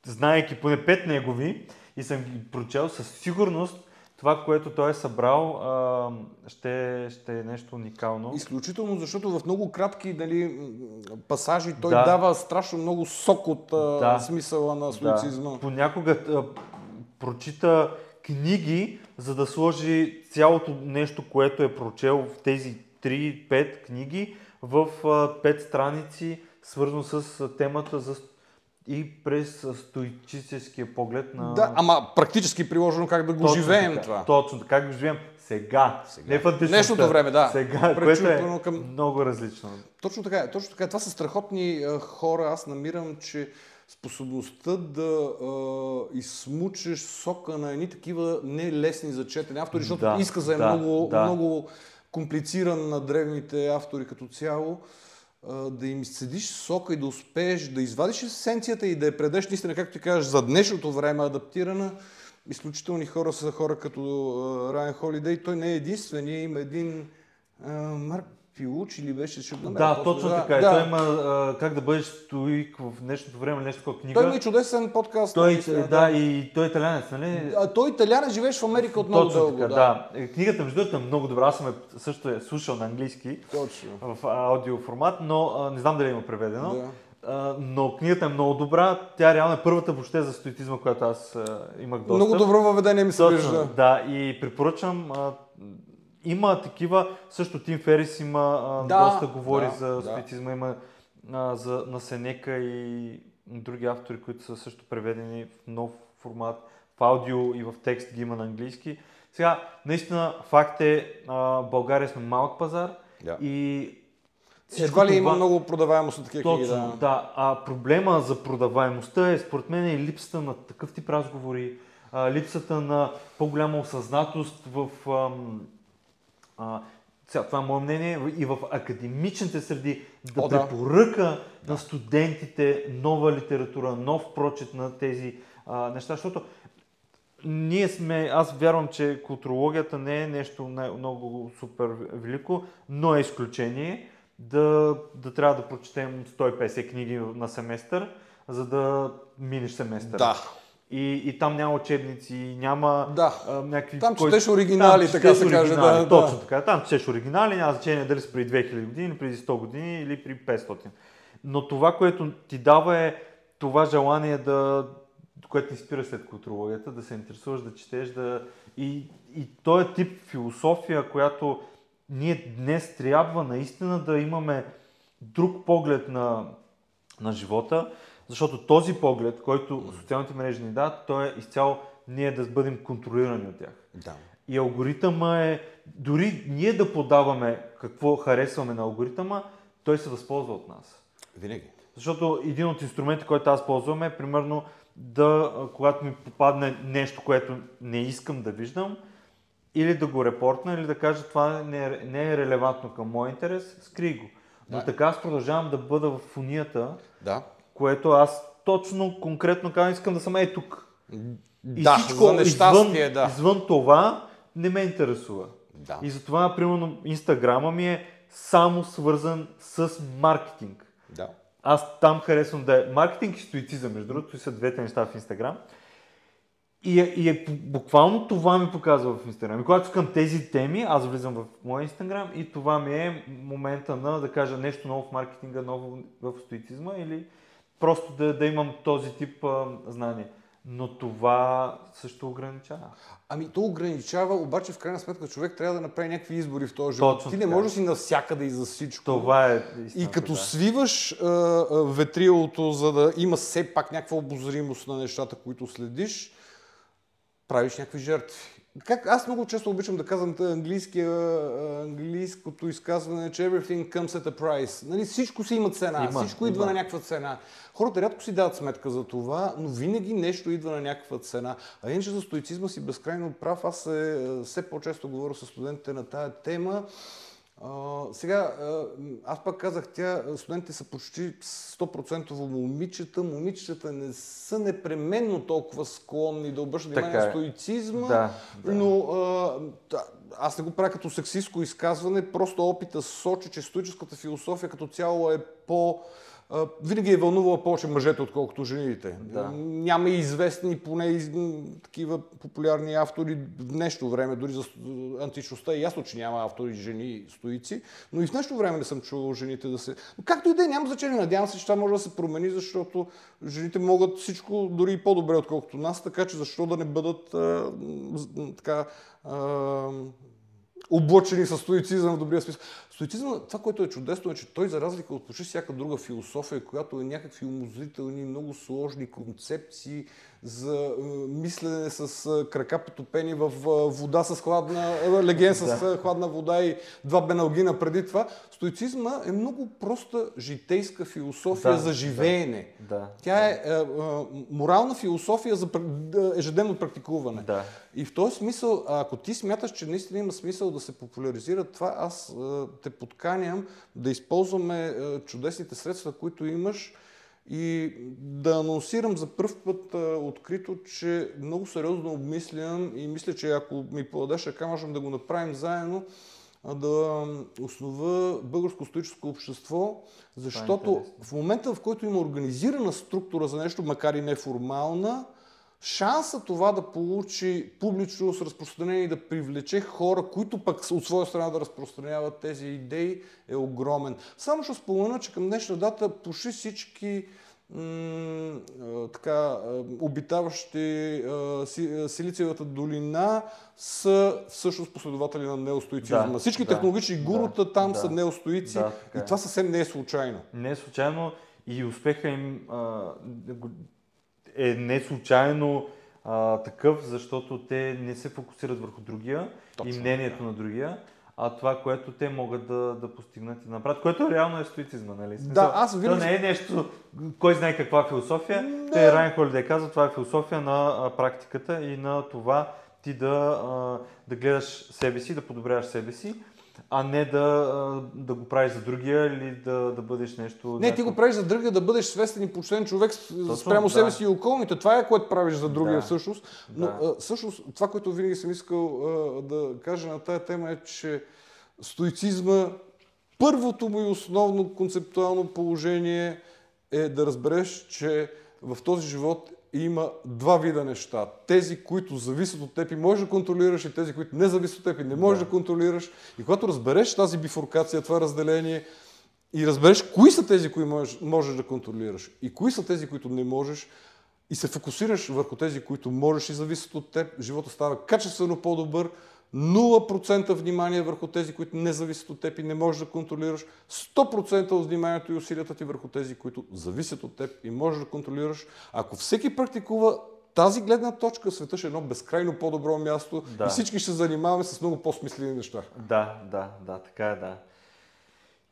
знаеки поне пет негови и съм ги прочел, със сигурност това, което той е събрал, а, ще, ще е нещо уникално. Изключително, защото в много кратки дали, м, пасажи той Да. дава страшно много сок от а, Да. смисъла на стоицизма. Да. Понякога а, прочита книги, за да сложи цялото нещо, което е прочел в тези 3-5 книги в а, 5 страници, свързано с темата за и през стоическия поглед на... Да, ама практически приложено как да го Точно живеем така, това. Точно така, как го живеем сега. Сега. Не в. Днешното време, да. Сега, което е към- много различно. Точно така, точно така. Това са страхотни а, хора. Аз намирам, че способността да а, изсмучеш сока на едни такива нелесни за четене автори, защото Да, изказа е да, много, да. много комплициран на древните автори като цяло. Да им изцедиш сока и да успееш да извадиш есенцията и да я предеш наистина, както ти кажеш, за днешното време адаптирана. изключителни хора са хора като Райан Холидей. Той не е единствения. Има един Марк Пилуч или беше, намеря. Да, точно така. Да. Той има а, как да бъдеш стоик в днешното време, нещо като книга. Той има и чудесен подкаст. Той, наистина, да, да, и той е италянец, нали? А, той италянец, живееш в Америка от много точно дълго. Така, да. да. Книгата, между другото, е много добра. Аз съм е, също е слушал на английски. Точно. В аудио формат, но а, не знам дали има преведено. Да. Но книгата е много добра. Тя реално е първата въобще за стоитизма, която аз имах доста. Много добро въведение ми се вижда. Да, и препоръчам uh, има такива, също Тим Ферис има, а, да, доста говори да, за спиритизма, да. има а, за, на Сенека и други автори, които са също преведени в нов формат, в аудио и в текст ги има на английски. Сега, наистина, факт е, а, България сме малък пазар да. и едва ли има много продаваемост на такива Точно, книги? Да. да. А проблема за продаваемостта е според мен и липсата на такъв тип разговори, а, липсата на по-голяма осъзнатост в ам, а, сега, това е мое мнение и в академичните среди да О, препоръка да. на студентите нова литература, нов прочет на тези а, неща, защото ние сме, аз вярвам, че културологията не е нещо много супер велико, но е изключение да, да трябва да прочетем 150 книги на семестър, за да минеш семестър. Да, и, и там няма учебници, няма да. а, някакви... Там четеш кой... оригинали, там, така се каже. Да, точно да. така. Там четеш оригинали, няма значение дали са преди 2000 години, преди 100 години или при 500. Но това, което ти дава е това желание да, което ни спира след културологията, да се интересуваш, да четеш, да... И, и този е тип философия, която ние днес трябва наистина да имаме друг поглед на, на живота, защото този поглед, който социалните мрежи ни дадат, той е изцяло ние да бъдем контролирани от тях. Да. И алгоритъма е, дори ние да подаваме какво харесваме на алгоритъма, той се възползва от нас. Винаги. Защото един от инструментите, който аз ползвам е примерно да, когато ми попадне нещо, което не искам да виждам, или да го репортна, или да кажа това не е, не е релевантно към моя интерес, скри го. Но да. така аз продължавам да бъда в фунията, да което аз точно, конкретно казвам, искам да съм е тук. И да, всичко за нещастие, извън, да. извън това не ме интересува. Да. И затова, примерно, инстаграма ми е само свързан с маркетинг. Да. Аз там харесвам да е маркетинг и стоицизъм, между другото, са двете неща в Инстаграм. И е, и е буквално това ми показва в Инстаграм. И когато искам тези теми, аз влизам в моя Инстаграм и това ми е момента на да кажа нещо ново в маркетинга, ново в стоицизма или просто да, да имам този тип а, знание. Но това също ограничава. Ами то ограничава, обаче в крайна сметка човек трябва да направи някакви избори в този живот. Точно Ти не можеш да си навсякъде и за всичко. Това е И като да. свиваш а, а, ветрилото, за да има все пак някаква обозримост на нещата, които следиш, правиш някакви жертви. Как, аз много често обичам да казвам английското изказване, че everything comes at a price. Нали, всичко си има цена, има, всичко идва има. на някаква цена. Хората рядко си дават сметка за това, но винаги нещо идва на някаква цена. А иначе за стоицизма си безкрайно прав. Аз е, все по-често говоря с студентите на тая тема. Сега, аз пак казах, тя, студентите са почти 100% момичета. Момичетата не са непременно толкова склонни да обръщат внимание на е. стоицизма, да, да. но да, аз не го правя като сексистско изказване, просто опита сочи, че стоическата философия като цяло е по- винаги е вълнувала повече мъжете, отколкото жените. Да. Няма известни, поне такива популярни автори в днешно време, дори за античността е ясно, че няма автори жени стоици, но и в днешно време не съм чувал жените да се... Но както и да е, няма значение. Надявам се, че това може да се промени, защото жените могат всичко дори и по-добре, отколкото нас, така че защо да не бъдат а, така а, облъчени с стоицизъм в добрия смисъл. Стоицизъм, това, което е чудесно, е, че той, за разлика от почти всяка друга философия, която е някакви умозрителни, много сложни концепции за е, мислене с е, крака потопени в е, вода с хладна, леген с да. хладна вода и два беналгина преди това. Стоицизма е много проста житейска философия да, за живеене. Да, да, Тя е, е, е морална философия за ежедневно практикуване. Да. И в този смисъл, ако ти смяташ, че наистина има смисъл да се популяризира това, аз те подканям да използваме чудесните средства, които имаш и да анонсирам за първ път а, открито, че много сериозно обмислям и мисля, че ако ми подадеш ръка, можем да го направим заедно, а, да основа българско стоическо общество, защото в момента, в който има организирана структура за нещо, макар и неформална, шанса това да получи публичност, разпространение и да привлече хора, които пък от своя страна да разпространяват тези идеи е огромен. Само ще спомена, че към днешна дата почти всички м- така, обитаващи Силициевата долина са всъщност последователи на неостоицизма. Да, Всички да, технологични гурута да, там да, са неостоици да, и това съвсем не е случайно. Не е случайно и успеха им а, е не случайно а, такъв, защото те не се фокусират върху другия Точно, и мнението да. на другия, а това, което те могат да, да постигнат и да направят, което реално е стоицизма, нали? Смисъл, да, аз винаги... То не е нещо, кой знае каква философия. Не. Те Райан Холидей казва, това е философия на практиката и на това ти да, да гледаш себе си, да подобряваш себе си а не да, да го правиш за другия или да, да бъдеш нещо... Не, някакъв... ти го правиш за другия, да бъдеш свестен и почтен човек Точно, спрямо да. себе си и околните. Това е което правиш за другия да. всъщност. Но да. всъщност това, което винаги съм искал да кажа на тая тема е, че стоицизма, първото му и основно концептуално положение е да разбереш, че в този живот има два вида неща. Тези, които зависят от теб и можеш да контролираш и тези, които не зависят от теб и не можеш да, да контролираш. И когато разбереш тази бифуркация, това разделение и разбереш кои са тези, които можеш, можеш да контролираш и кои са тези, които не можеш и се фокусираш върху тези, които можеш и зависят от теб, живота става качествено по-добър, 0% внимание върху тези, които не зависят от теб и не можеш да контролираш, 100% от вниманието и усилията ти върху тези, които зависят от теб и можеш да контролираш. Ако всеки практикува тази гледна точка, света ще е едно безкрайно по-добро място да. и всички ще занимаваме с много по-смислени неща. Да, да, да, така е, да.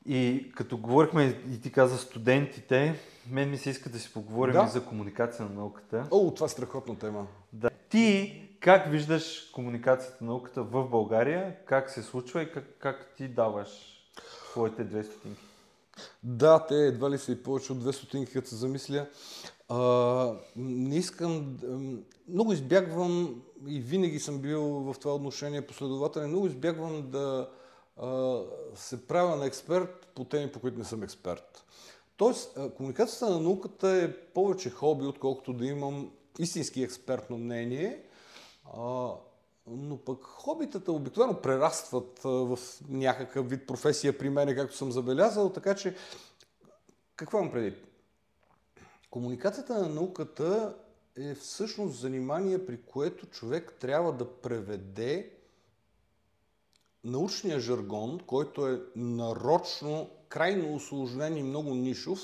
И като говорихме и ти каза студентите, мен ми се иска да си поговорим да. и за комуникация на науката. О, това е страхотна тема. Да. Ти как виждаш комуникацията на науката в България? Как се случва и как, как ти даваш своите две стотинки? Да, те едва ли са и повече от две стотинки, като се замисля. А, не искам... Много избягвам и винаги съм бил в това отношение последователен. Много избягвам да а, се правя на експерт по теми, по които не съм експерт. Тоест, комуникацията на науката е повече хоби, отколкото да имам истински експертно мнение – но пък хобитата обикновено прерастват в някакъв вид професия при мен, както съм забелязал, така че какво имам преди? Комуникацията на науката е всъщност занимание, при което човек трябва да преведе научния жаргон, който е нарочно, крайно усложнен и много нишов,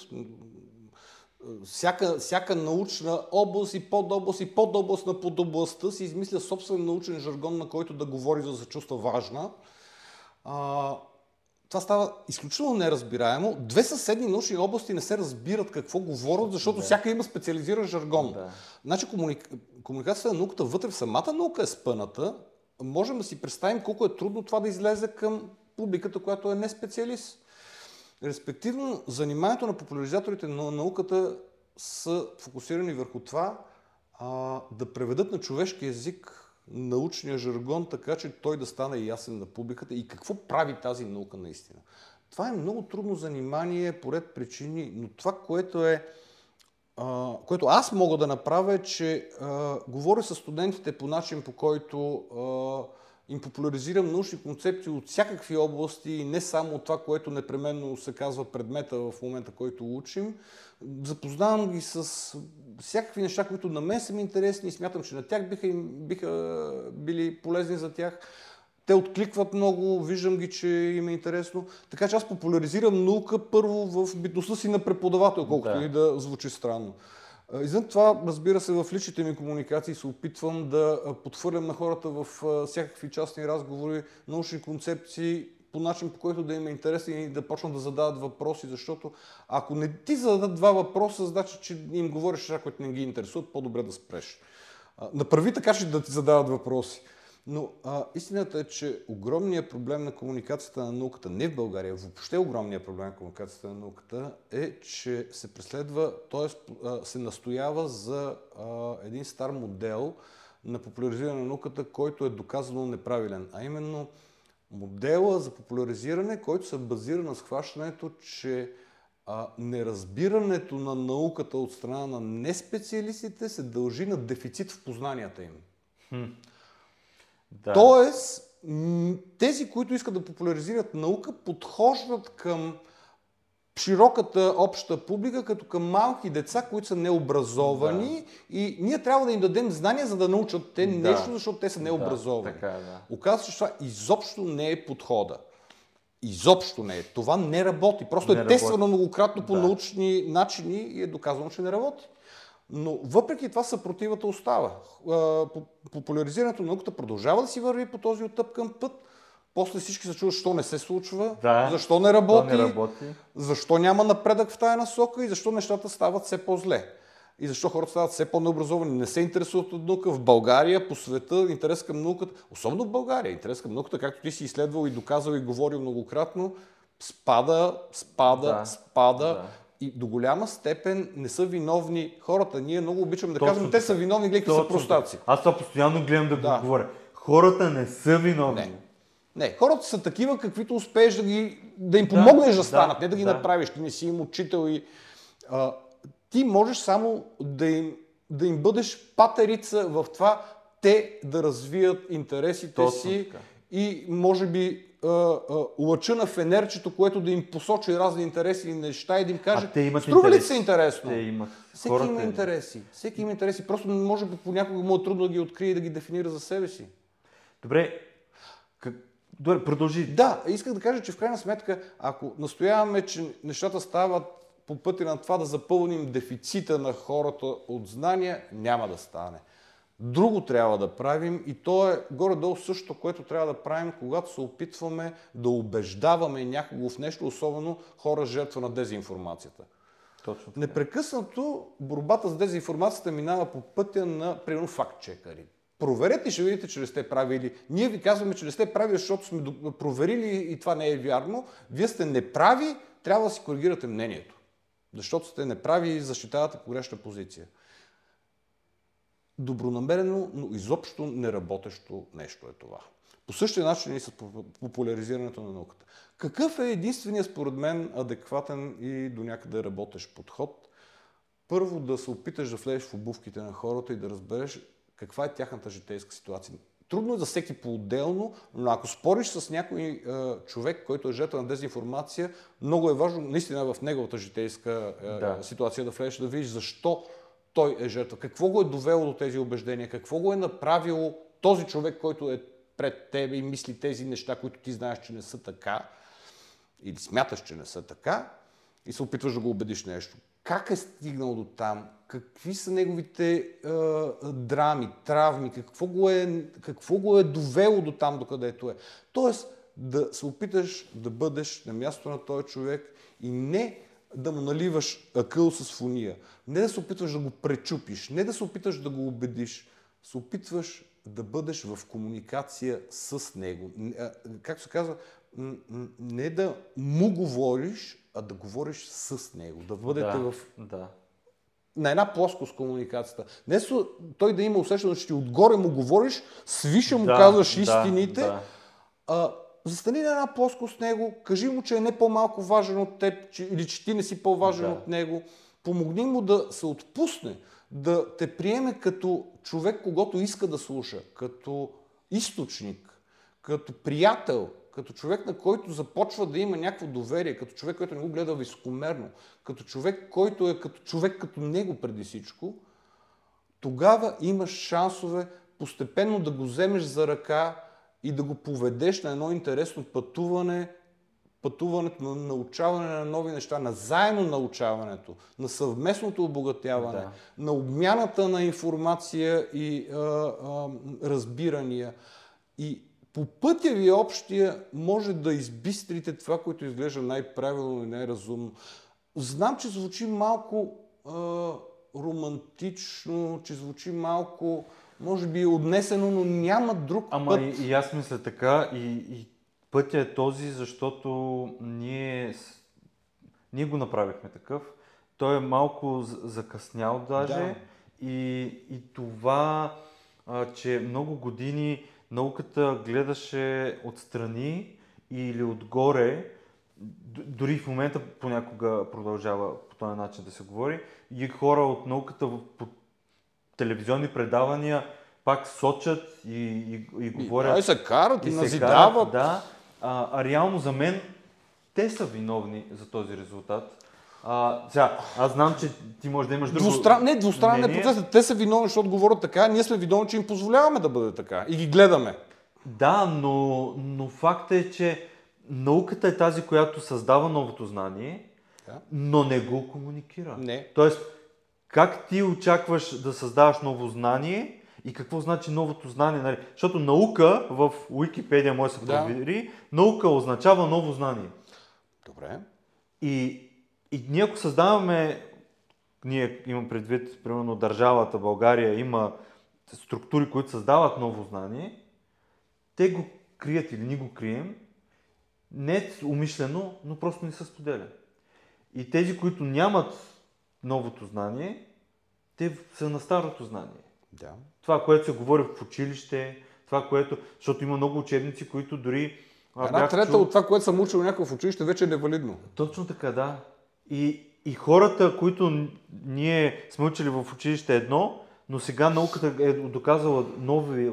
всяка, всяка научна област и подобласт и подобласт на подобластта си измисля собствен научен жаргон, на който да говори, за да се чувства важна. А, това става изключително неразбираемо. Две съседни научни области не се разбират какво говорят, защото да. всяка има специализиран жаргон. Да. Значи комуник... комуникацията на науката вътре в самата наука е спъната. Можем да си представим колко е трудно това да излезе към публиката, която е не специалист. Респективно, заниманието на популяризаторите на науката са фокусирани върху това а, да преведат на човешки език научния жаргон, така че той да стане ясен на публиката и какво прави тази наука наистина. Това е много трудно занимание по ред причини, но това, което е а, което аз мога да направя е, че а, говоря с студентите по начин, по който а, им популяризирам научни концепции от всякакви области, не само от това, което непременно се казва предмета в момента, който учим. Запознавам ги с всякакви неща, които на мен са ми интересни и смятам, че на тях биха, биха били полезни за тях. Те откликват много, виждам ги, че им е интересно. Така че аз популяризирам наука първо в битността си на преподавател, колкото да. и да звучи странно. Извън това, разбира се, в личните ми комуникации се опитвам да подхвърлям на хората в всякакви частни разговори научни концепции по начин, по който да им е интересен и да почнат да задават въпроси, защото ако не ти зададат два въпроса, значи, че им говориш неща, които не ги интересуват, по-добре да спреш. Направи така, че да ти задават въпроси. Но а, истината е, че огромният проблем на комуникацията на науката, не в България, въобще огромният проблем на комуникацията на науката е, че се преследва, т.е. се настоява за а, един стар модел на популяризиране на науката, който е доказано неправилен. А именно модела за популяризиране, който се базира на схващането, че а, неразбирането на науката от страна на неспециалистите се дължи на дефицит в познанията им. Хм. Да. Тоест, тези, които искат да популяризират наука, подхождат към широката обща публика, като към малки деца, които са необразовани да. и ние трябва да им дадем знания, за да научат те да. нещо, защото те са необразовани. Да, така, е, да. Оказва се, че това изобщо не е подхода. Изобщо не е. Това не работи. Просто не е тествано многократно по да. научни начини и е доказано, че не работи. Но въпреки това съпротивата остава. Популяризирането на науката продължава да си върви по този оттъпкан път. После всички се чуват, защо не се случва, да, защо не работи, не работи, защо няма напредък в тая насока и защо нещата стават все по-зле. И защо хората стават все по-необразовани, не се интересуват от наука. В България, по света, интерес към науката, особено в България, интерес към науката, както ти си изследвал и доказал и говорил многократно, спада, спада, да, спада. Да и до голяма степен не са виновни хората. Ние много обичаме да Точно казваме, те са виновни, гледайте са простаци. Аз това постоянно гледам да, да. говоря. Хората не са виновни. Не. Не, хората са такива, каквито успееш да, ги, да им помогнеш да, да станат, да, не да ги да. направиш. Ти не си им учител и... А, ти можеш само да им, да им бъдеш патерица в това те да развият интересите Точно си така. и може би лъча на фенерчето, което да им посочи разни интереси и неща и да им каже, струва ли се интересно? Те имат. Всеки Хората има интереси. Всеки има интереси. Просто може понякога му е трудно да ги открие и да ги дефинира за себе си. Добре, как... Добре, продължи. Да, исках да кажа, че в крайна сметка, ако настояваме, че нещата стават по пътя на това да запълним дефицита на хората от знания, няма да стане. Друго трябва да правим и то е горе-долу също, което трябва да правим, когато се опитваме да убеждаваме някого в нещо, особено хора жертва на дезинформацията. Точно така. Непрекъснато борбата с дезинформацията минава по пътя на, примерно, факт-чекари. Проверете и ще видите, че не сте правили. Ние ви казваме, че не сте прави, защото сме проверили и това не е вярно. Вие сте неправи, трябва да си коригирате мнението. Защото сте неправи и защитавате погрешна позиция добронамерено, но изобщо неработещо нещо е това. По същия начин и с популяризирането на науката. Какъв е единственият, според мен, адекватен и до някъде работещ подход? Първо да се опиташ да влезеш в обувките на хората и да разбереш каква е тяхната житейска ситуация. Трудно е за всеки по-отделно, но ако спориш с някой е, човек, който е жертва на дезинформация, много е важно наистина в неговата житейска е, да. ситуация да влезеш да видиш защо той е жертва. Какво го е довело до тези убеждения? Какво го е направило този човек, който е пред тебе и мисли тези неща, които ти знаеш, че не са така, или смяташ, че не са така, и се опитваш да го убедиш нещо. Как е стигнал до там? Какви са неговите е, драми, травми? Какво го, е, какво го е довело до там, докъдето е? Тоест, да се опиташ да бъдеш на място на този човек и не да му наливаш акъл с фуния. Не да се опитваш да го пречупиш, не да се опитваш да го убедиш. Се опитваш да бъдеш в комуникация с него. Както се казва, не да му говориш, а да говориш с него. Да бъдете да, в... Да. На една плоскост комуникацията. Не са, той да има усещане, че ти отгоре му говориш, свиша му да, казваш истините, да, да. А, застани на една плоскост с него, кажи му, че е не по-малко важен от теб, че, или че ти не си по-важен да. от него. Помогни му да се отпусне, да те приеме като човек, когато иска да слуша, като източник, като приятел, като човек, на който започва да има някакво доверие, като човек, който не го гледа високомерно, като човек, който е като човек като него преди всичко, тогава имаш шансове постепенно да го вземеш за ръка и да го поведеш на едно интересно пътуване, пътуването на научаване на нови неща, на заедно научаването, на съвместното обогатяване, да. на обмяната на информация и а, а, разбирания. И по пътя ви общия може да избистрите това, което изглежда най-правилно и най-разумно. Знам, че звучи малко а, романтично, че звучи малко, може би отнесено, но няма друг Ама път. и, и аз мисля така, и, и пътя е този, защото ние, ние го направихме такъв. Той е малко закъснял даже. Да. И, и това, а, че много години науката гледаше отстрани или отгоре, дори в момента понякога продължава по този начин да се говори, и хора от науката по телевизионни предавания пак сочат и, и, и И, говорят. ай се карат и, се назидават. карат, да, а, а реално за мен те са виновни за този резултат. А, сега, аз знам, че ти можеш да имаш друго Двустран... Не, двустранен е процес. Те са виновни, защото говорят така. Ние сме виновни, че им позволяваме да бъде така. И ги гледаме. Да, но, но факт е, че науката е тази, която създава новото знание, Да. но не го комуникира. Не. Тоест, как ти очакваш да създаваш ново знание и какво значи новото знание? Нали? Защото наука в Уикипедия може да се Да. провери, наука означава ново знание. Добре. И, и ние ако създаваме, ние имам предвид, примерно държавата, България има структури, които създават ново знание, те го крият или ние го крием, не умишлено, но просто не се споделя. И тези, които нямат новото знание, те са на старото знание. Да. Това, което се говори в училище, това, което... Защото има много учебници, които дори... а, Една трета чул- от това, което съм учил някакъв в училище, вече е невалидно. точно така, да. И, и хората, които ние сме учили в училище едно, но сега науката е доказала нови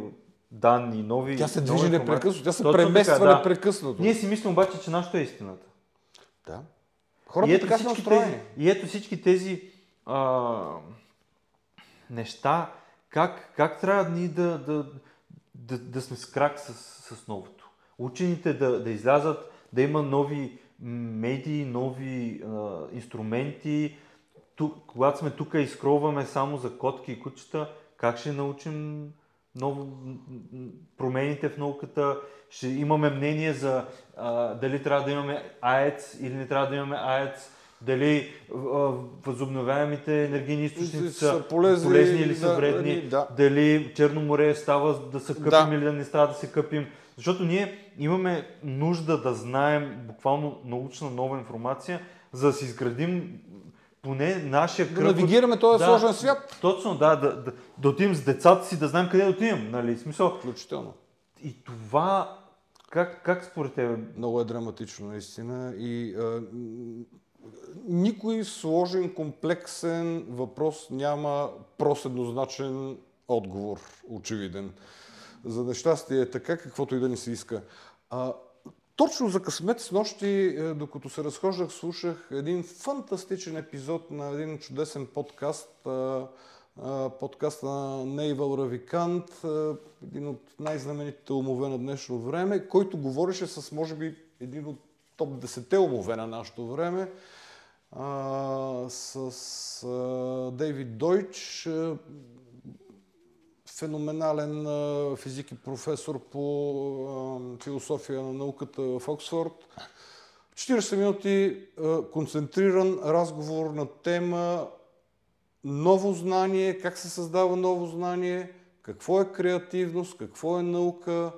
данни, нови... Тя се движи непрекъснато, тя се Точно премества така, да. непрекъснато. Ние си мислим обаче, че нашето е истината. Да. Хората и ето така са настроени. тези, и ето всички тези а, неща, как, как трябва ние да, да, да, да сме с крак с, с новото. Учените да, да излязат, да има нови медии, нови а, инструменти. Тук, когато сме тук и скролваме само за котки и кучета, как ще научим ново, промените в науката? Ще имаме мнение за а, дали трябва да имаме АЕЦ или не трябва да имаме АЕЦ, дали а, възобновяемите енергийни източници са, Са полезни, полезни или са да, вредни, да. дали Черно море става да се къпим Да. или да не става да се къпим. Защото ние имаме нужда да знаем буквално научна нова информация, за да си изградим поне нашия Да кръг. от- навигираме този Да, сложен свят. Точно, да, да, да, да отидем с децата си, да знаем къде да отидем. Нали? Смисъл. Включително. И това, как, как според тебе? Много е драматично, наистина. И а, никой сложен, комплексен въпрос няма прост еднозначен отговор, очевиден. За нещастие е така, каквото и да ни се иска. А, точно за късмет с нощи, е, докато се разхождах, слушах един фантастичен епизод на един чудесен подкаст, а, а, подкаст на Нейвал Равикант, един от най-знаменитите умове на днешно време, който говореше с, може би, един от топ 10 умове на нашето време, с Дейвид Дойч, феноменален физик и професор по философия на науката в Оксфорд. 40 минути концентриран разговор на тема ново знание, как се създава ново знание, какво е креативност, какво е наука.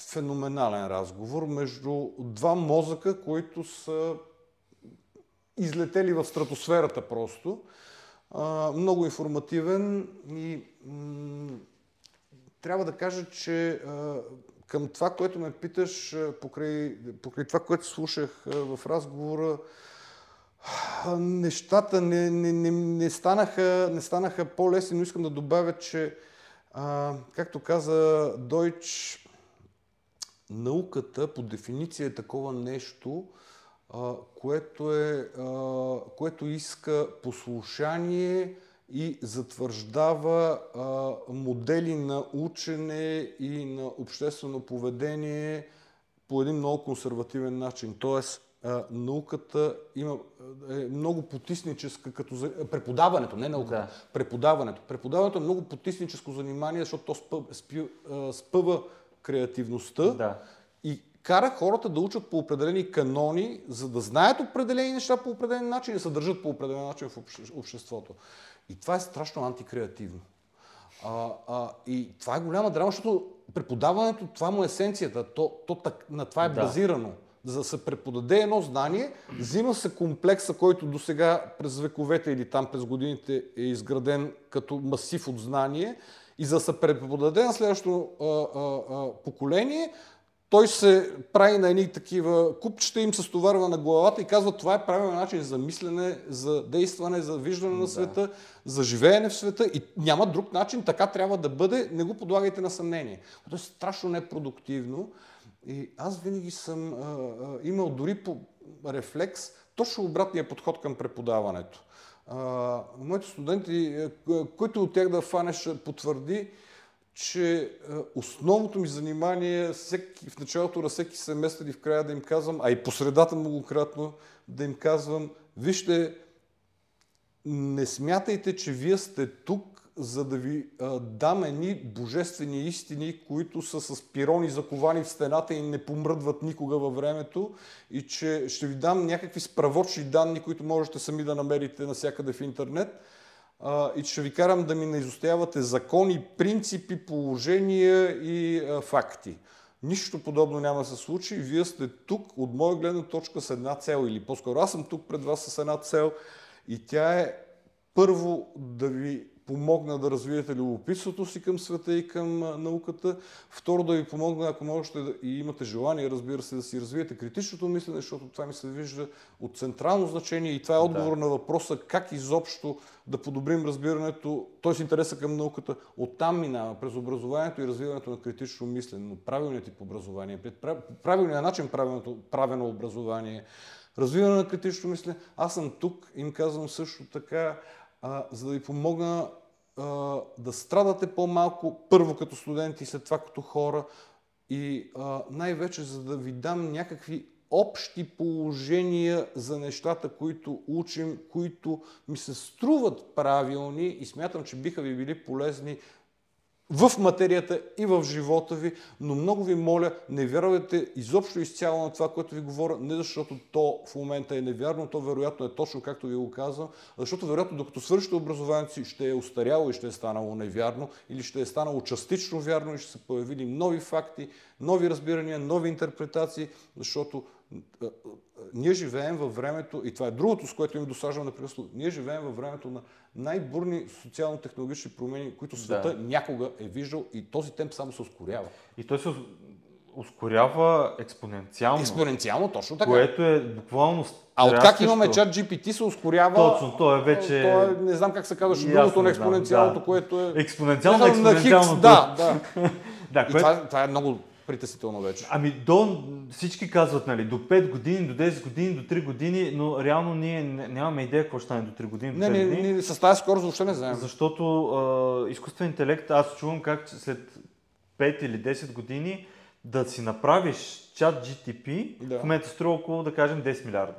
Феноменален разговор между два мозъка, които са излетели в стратосферата просто. Много информативен и м- трябва да кажа, че а, към това, което ме питаш, покрай, покрай това, което слушах а, в разговора, нещата не, не, не, не, станаха, не станаха по-лесни, но искам да добавя, че, а, както каза Дойч, науката по дефиниция е такова нещо, което, е, което иска послушание и затвърждава модели на учене и на обществено поведение по един много консервативен начин. Тоест, науката има, е много потисническа, като за... преподаването, не науката, Да. преподаването. Преподаването е много потисническо занимание, защото то спъ, спи, спъва креативността Да. и кара хората да учат по определени канони, за да знаят определени неща по определен начин и се държат по определен начин в обществото. И това е страшно антикреативно. А, а, и това е голяма драма, защото преподаването, това му е есенцията, то, то так, на това е да. базирано. За да се преподаде едно знание, взима се комплекса, който до сега през вековете или там през годините е изграден като масив от знание и за да се преподаде на следващото а, а, а, поколение, той се прави на едни такива купчета, им се стоварва на главата и казва това е правилен начин за мислене, за действане, за виждане на света, да. за живеене в света и няма друг начин, така трябва да бъде, не го подлагайте на съмнение. Това е страшно непродуктивно и аз винаги съм а, а, имал дори по рефлекс точно обратния подход към преподаването. А, моите студенти, който от тях да фанеш потвърди, че е, основното ми занимание всеки, в началото на всеки семестър и в края да им казвам, а и по средата многократно да им казвам, вижте, не смятайте, че вие сте тук, за да ви а, дам едни божествени истини, които са с пирони заковани в стената и не помръдват никога във времето и че ще ви дам някакви справочни данни, които можете сами да намерите навсякъде в интернет а, и ще ви карам да ми наизостоявате закони, принципи, положения и а, факти. Нищо подобно няма да се случи. Вие сте тук от моя гледна точка с една цел или по-скоро аз съм тук пред вас с една цел и тя е първо да ви помогна да развиете любопитството си към света и към науката. Второ, да ви помогна, ако можете да, и имате желание, разбира се, да си развиете критичното мислене, защото това ми се вижда от централно значение и това е отговор да. на въпроса как изобщо да подобрим разбирането, т.е. интереса към науката. Оттам минава през образованието и развиването на критично мислене, но правилният тип образование, правилният начин правилното, правено образование, развиване на критично мислене. Аз съм тук, им казвам също така, а, за да ви помогна а, да страдате по-малко, първо като студенти, след това като хора и най-вече за да ви дам някакви общи положения за нещата, които учим, които ми се струват правилни и смятам, че биха ви били полезни в материята и в живота ви, но много ви моля, не вярвайте изобщо изцяло на това, което ви говоря, не защото то в момента е невярно, то вероятно е точно както ви го казвам, защото вероятно докато свършите образованието си ще е устаряло и ще е станало невярно или ще е станало частично вярно и ще се появили нови факти, нови разбирания, нови интерпретации, защото ние живеем във времето, и това е другото, с което им досаждам непрекъснато, ние живеем във времето на най-бурни социално-технологични промени, които света да. някога е виждал и този темп само се ускорява. И той се ускорява експоненциално. Експоненциално, точно така. Което е буквално а от как имаме чат GPT се ускорява... Точно, то е вече... То е, не знам как се казваше другото на експоненциалното, да. което е... Експоненциално, експоненциално. Да, да. (laughs) да, което... това, това е много притеснително вече. Ами до, всички казват, нали, до 5 години, до 10 години, до 3 години, но реално ние нямаме идея какво ще стане до 3 години. Не, не, не, с тази скорост въобще не знаем. Защото а, изкуствен интелект, аз чувам как след 5 или 10 години да си направиш чат GTP, да. в момента струва около, да кажем, 10 милиарда.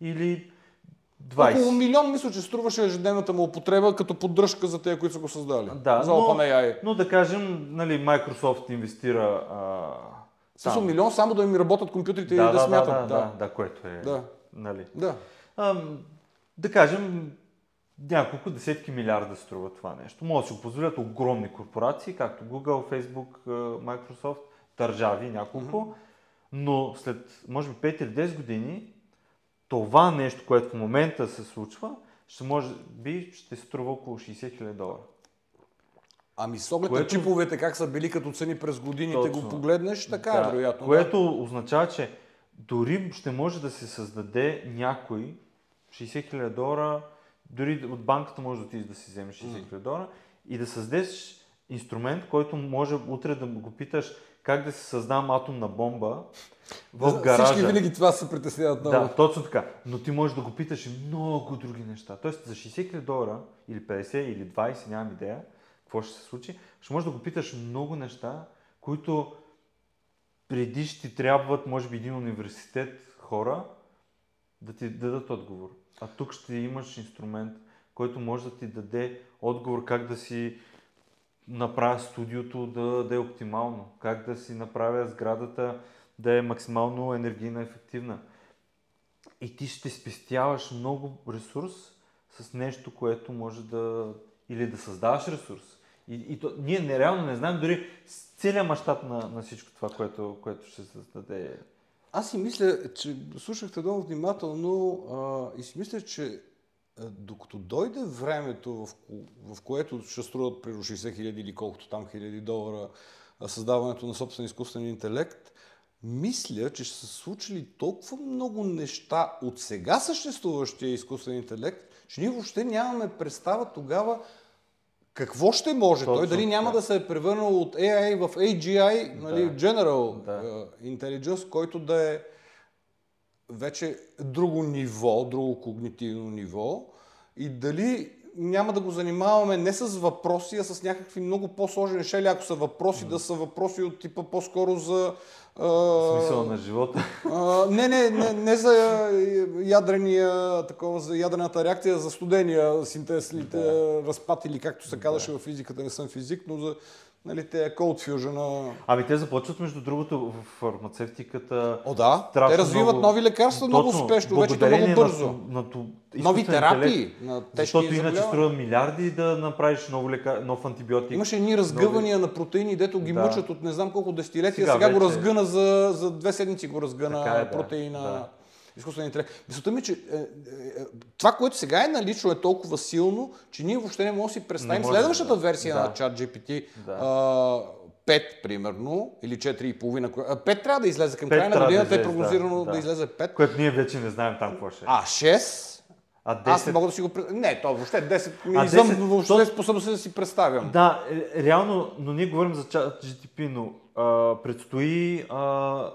Или 20. Около милион мисля, че струваше ежедневната му употреба като поддръжка за тези, които са го създали. Да, за но, но да кажем, нали, Microsoft инвестира а, Също милион само да им работят компютрите да, и да, да смятат. Да, да, да, да, което е. Да. Нали. Да. А, да кажем, няколко десетки милиарда струва това нещо. Може да си го позволят огромни корпорации, както Google, Facebook, Microsoft, държави няколко, mm-hmm. но след, може би, 5 или 10 години това нещо, което в момента се случва, ще може би ще струва около 60 000 долара. Ами с оглед което... на чиповете как са били като цени през годините, Точно. го погледнеш, така е, да, е вероятно. Което да. означава, че дори ще може да се създаде някой 60 000 долара, дори от банката може да отидеш да си вземеш 60 000 долара и да създадеш инструмент, който може утре да го питаш как да се създам атомна бомба в гаража. Всички винаги това се притесняват много. Да, точно така. Но ти можеш да го питаш и много други неща. Тоест за 60 000 долара или 50 или 20, нямам идея какво ще се случи, ще можеш да го питаш много неща, които преди ще ти трябват, може би, един университет хора да ти дадат отговор. А тук ще имаш инструмент, който може да ти даде отговор как да си направя студиото да, да е оптимално, как да си направя сградата да е максимално енергийно ефективна. И ти ще спестяваш много ресурс с нещо, което може да... или да създаваш ресурс. И, и то, ние нереално не знаем дори целият мащаб на, на всичко това, което, което ще създаде. Аз си мисля, че слушахте много внимателно а, и си мисля, че докато дойде времето, в, в което ще струват при 60 хиляди или колкото там хиляди долара създаването на собствен изкуствен интелект, мисля, че ще се случили толкова много неща от сега съществуващия изкуствен интелект, че ние въобще нямаме представа тогава какво ще може Точно, той, дали няма да. да се е превърнал от AI в AGI, нали, да. General да. Uh, Intelligence, който да е вече друго ниво, друго когнитивно ниво и дали няма да го занимаваме не с въпроси, а с някакви много по-сложни или ако са въпроси, mm. да са въпроси от типа по-скоро за... А, Смисъл на живота? А, не, не, не, не за ядрения, такова, за ядрената реакция, за студения синтез, да. разпад или както се казваше да. в физиката, не съм физик, но за нали, те Cold Fusion. Ами те започват между другото в фармацевтиката. О, да. Те развиват много, нови лекарства много успешно, вече много бързо. На, на, на, нови терапии на Защото иначе струва милиарди да направиш нов, лека, нов антибиотик. Имаше едни разгъвания нови... на протеини, дето ги да. мъчат от не знам колко десетилетия. Сега, Сега вече... го разгъна за, за две седмици го разгъна е, да. протеина. Да изкуствен интелект. Мисълта ми, че е, е, е, това, което сега е налично, е толкова силно, че ние въобще не можем да си представим следващата да, версия да. на ChatGPT. Да. А, 5, примерно, или 4,5. 5 трябва да излезе към края на годината, да е прогнозирано да, да. да излезе 5. Което ние вече не знаем там какво ще е. А 6? А 10... Аз не мога да си го... Не, то въобще 10 ми изъм, 10... въобще то... способност да си представям. Да, реално, но ние говорим за GTP, но а, предстои а,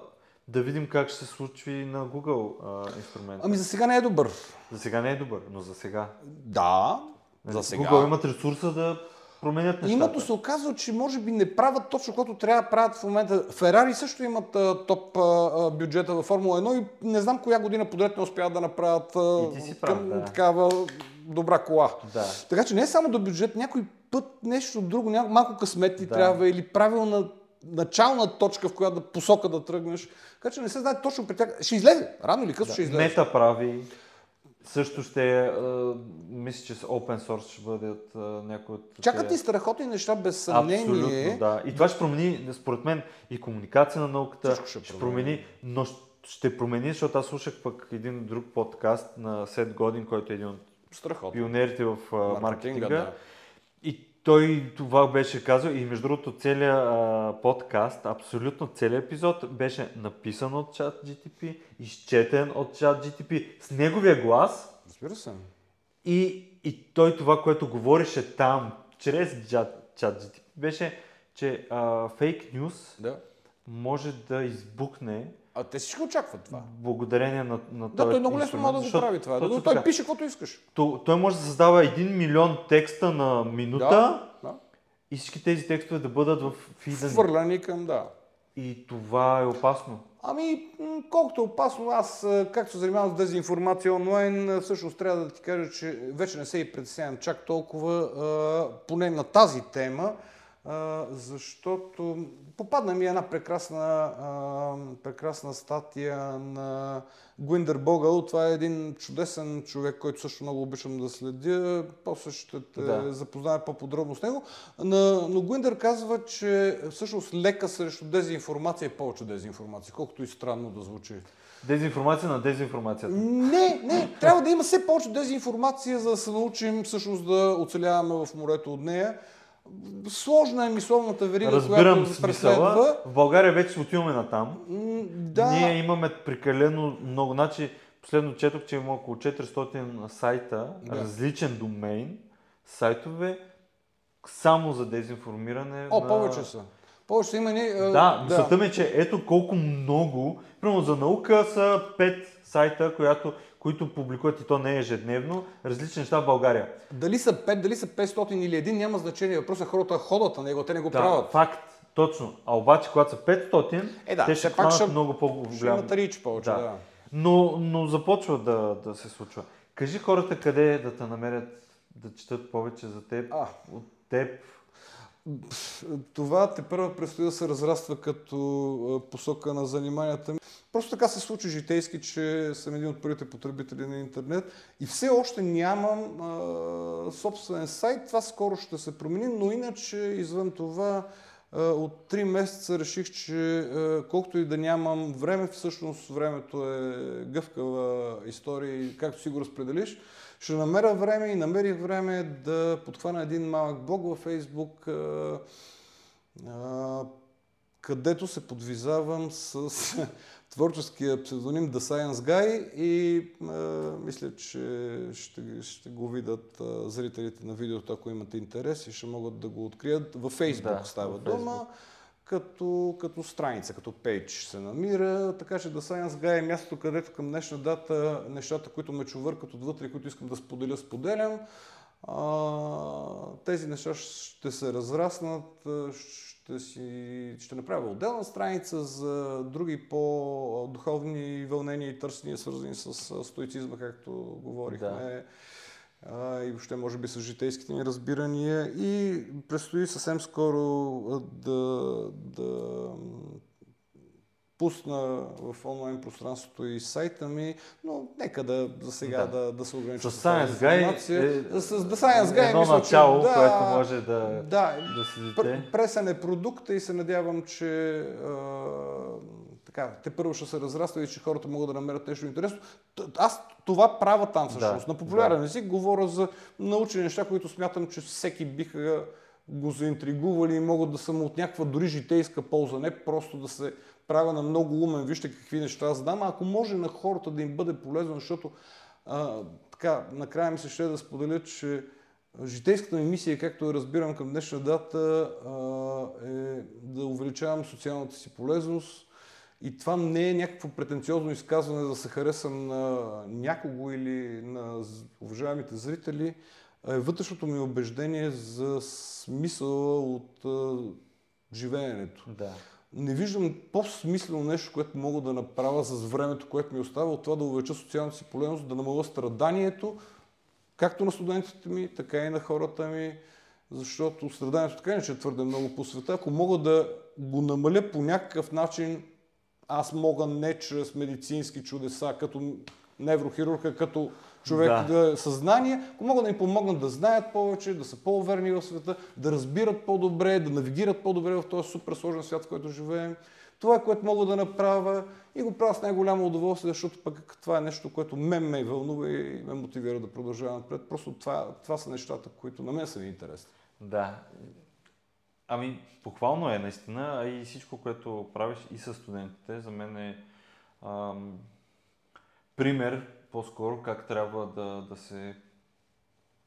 да видим как ще се случи на Google а, инструмент. Ами за сега не е добър. За сега не е добър, но за сега. Да, нали, за сега. Google имат ресурса да променят нещата. Имато се оказва, че може би не правят точно което трябва да правят в момента. Ферари също имат а, топ а, бюджета във Формула 1 и не знам коя година подред не успяват да направят а, прав, към, да. такава добра кола. Да. Така че не е само до бюджет, някой път нещо друго, малко късмет ти да. трябва или правилна начална точка, в която да посока да тръгнеш. Така че не се знае точно при тях. Ще излезе. Рано или късно да. ще излезе. Мета прави. Също ще, а, мисля, че с open source ще бъдат някои от... Чакат и страхотни неща, без съмнение. Абсолютно, да. И това ще промени, според мен, и комуникация на науката. ще, ще промени, но ще промени, защото аз слушах пък един друг подкаст на Сет Годин, който е един от Страхотно. пионерите в маркетинга. маркетинга. Да. Той това беше казал и между другото целият а, подкаст, абсолютно целият епизод беше написан от чат GTP, изчетен от чат GTP с неговия глас. Разбира се. И, и той това, което говореше там, чрез чат, чат GTP, беше, че фейк нюс да. може да избухне а те всички очакват това. Благодарение на, на Да, той много лесно може да го прави това. Да, той пише каквото искаш. То, той може да създава един милион текста на минута да, да. и всички тези текстове да бъдат в фида. Хвърляни към, да. И това е опасно. Ами, колкото е опасно, аз, както се занимавам с дезинформация онлайн, всъщност трябва да ти кажа, че вече не се и притеснявам чак толкова, поне на тази тема, защото попадна ми една прекрасна, прекрасна статия на Гуиндър Богъл. Това е един чудесен човек, който също много обичам да следя. После ще те да. запозная по-подробно с него. Но, но Гуиндър казва, че всъщност лека срещу дезинформация е повече дезинформация, колкото и странно да звучи. Дезинформация на дезинформацията. Не, не. Трябва да има все повече дезинформация, за да се научим всъщност да оцеляваме в морето от нея. Сложна е мисловната верига, Разбирам която преследва. В България вече отиваме на там. Да. Ние имаме прекалено много. Значи, последно четох, че има около 400 сайта, да. различен домейн, сайтове, само за дезинформиране. О, на... повече са. Повече има ни... Да, мисълта ми е, че ето колко много. Примерно за наука са 5 сайта, която които публикуват и то не е ежедневно, различни неща в България. Дали са 5, дали са 500 или един, няма значение. Въпросът е хората ходят на него, те не го да, правят. Факт, точно. А обаче, когато са 500, е, да, те ще пак ще, много по-голям. Ще рич повече, да. да. Но, но започва да, да се случва. Кажи хората къде да те намерят да четат повече за теб, а. от теб. Това те първа предстои да се разраства като посока на заниманията ми. Просто така се случи житейски, че съм един от първите потребители на интернет и все още нямам а, собствен сайт. Това скоро ще се промени, но иначе извън това от 3 месеца реших, че колкото и да нямам време, всъщност времето е гъвкава история както си го разпределиш, ще намеря време и намерих време да подхвана един малък блог във Фейсбук, където се подвизавам с творческия псевдоним The Science Guy и а, мисля, че ще, ще го видят а, зрителите на видеото, ако имат интерес и ще могат да го открият. Във Facebook да, става във дума. Като, като страница, като пейдж се намира, така че The Science Guy е мястото, където към днешна дата нещата, които ме чувъркат отвътре, които искам да споделя, споделям. А, тези неща ще се разраснат, ще, си, ще направя отделна страница за други по-духовни вълнения и търсения, свързани с стоицизма, както говорихме. Да. И въобще, може би, с житейските ми разбирания. И предстои съвсем скоро да, да пусна в онлайн пространството и сайта ми, но нека да за сега да, да, да се огранича с Science Guy е, с The Science Guy едно мисля, начало, че, да, което може да, да, да следите. Пресен е продукта и се надявам, че а, така, те първо ще се разраства и че хората могат да намерят нещо интересно. Аз това правя там всъщност. Да, на популярен да. език говоря за научни неща, които смятам, че всеки биха го заинтригували и могат да са му от някаква дори житейска полза, не просто да се правя на много умен, вижте какви неща задам, а ако може на хората да им бъде полезно, защото а, така, накрая ми се ще да споделя, че житейската ми мисия, както я разбирам към днешна дата, а, е да увеличавам социалната си полезност, и това не е някакво претенциозно изказване да се харесам на някого или на уважаемите зрители, е вътрешното ми убеждение за смисъла от а, живеенето. Да не виждам по-смислено нещо, което мога да направя с времето, което ми остава, от това да увелича социалната си полезност, да намаля страданието, както на студентите ми, така и на хората ми, защото страданието така не че е твърде много по света. Ако мога да го намаля по някакъв начин, аз мога не чрез медицински чудеса, като неврохирурга, като човек да. да съзнание, ако могат да им помогнат да знаят повече, да са по-уверени в света, да разбират по-добре, да навигират по-добре в този супер сложен свят, в който живеем. Това е което мога да направя и го правя с най-голямо удоволствие, защото пък това е нещо, което мен ме вълнува и ме мотивира да продължавам напред. Просто това, това са нещата, които на мен са ми интересни. Да. Ами, похвално е наистина, а и всичко, което правиш и с студентите, за мен е ам, пример по-скоро как трябва да, да се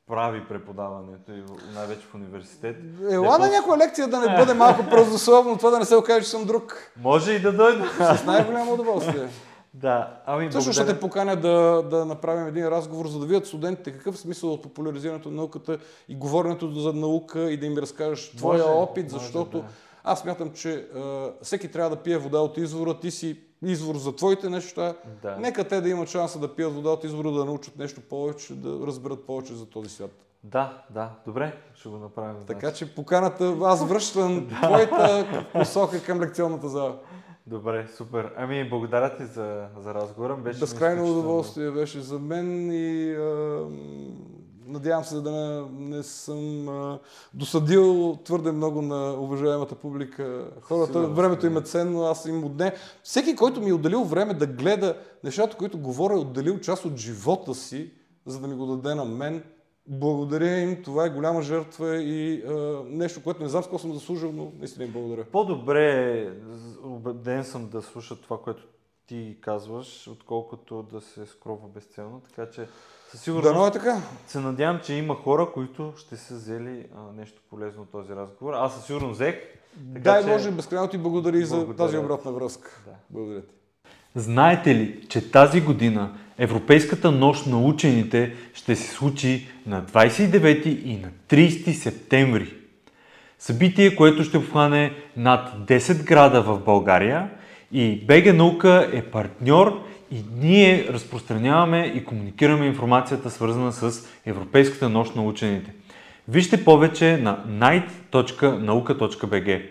прави преподаването и най-вече в университет. Ела на някоя лекция да не бъде малко правословно, това да не се окаже, че съм друг. Може и да дойда. С най-голямо удоволствие. Да, ами Също благодаря. ще те поканя да, да направим един разговор, за да видят студентите какъв е смисъл от популяризирането на науката и говоренето за наука и да им разкажеш твоя може, опит, защото може, да. аз смятам, че а, всеки трябва да пие вода от извора, ти си извор за твоите неща. Да. Нека те да имат шанса да пият вода от извора, да научат нещо повече, да разберат повече за този свят. Да, да, добре, ще го направим. Така значи. че поканата, аз връщам (laughs) твоята посока към лекционната зала. Добре, супер. Ами, благодаря ти за, за разговора. Беше Безкрайно удоволствие беше за мен и а, Надявам се да не, не съм а, досадил твърде много на уважаемата публика. Хората, Сигурно, времето им е ценно, аз им отне. Всеки, който ми е отделил време да гледа нещата, които говоря, е отделил част от живота си, за да ми го даде на мен. Благодаря им, това е голяма жертва и а, нещо, което не знам с какво съм заслужил, но наистина им благодаря. По-добре, убеден съм да слушат това, което ти казваш, отколкото да се скрова безцелно, така че със сигурност Дано е така. се надявам, че има хора, които ще са взели а, нещо полезно от този разговор. Аз със сигурност взех. Така, Дай че... Боже, безкрайно ти благодаря, благодаря за тази обратна връзка. Да. Благодаря ти. Знаете ли, че тази година Европейската нощ на учените ще се случи на 29 и на 30 септември? Събитие, което ще обхване над 10 града в България и БГ Наука е партньор и ние разпространяваме и комуникираме информацията, свързана с Европейската нощ на учените. Вижте повече на night.nauka.bg.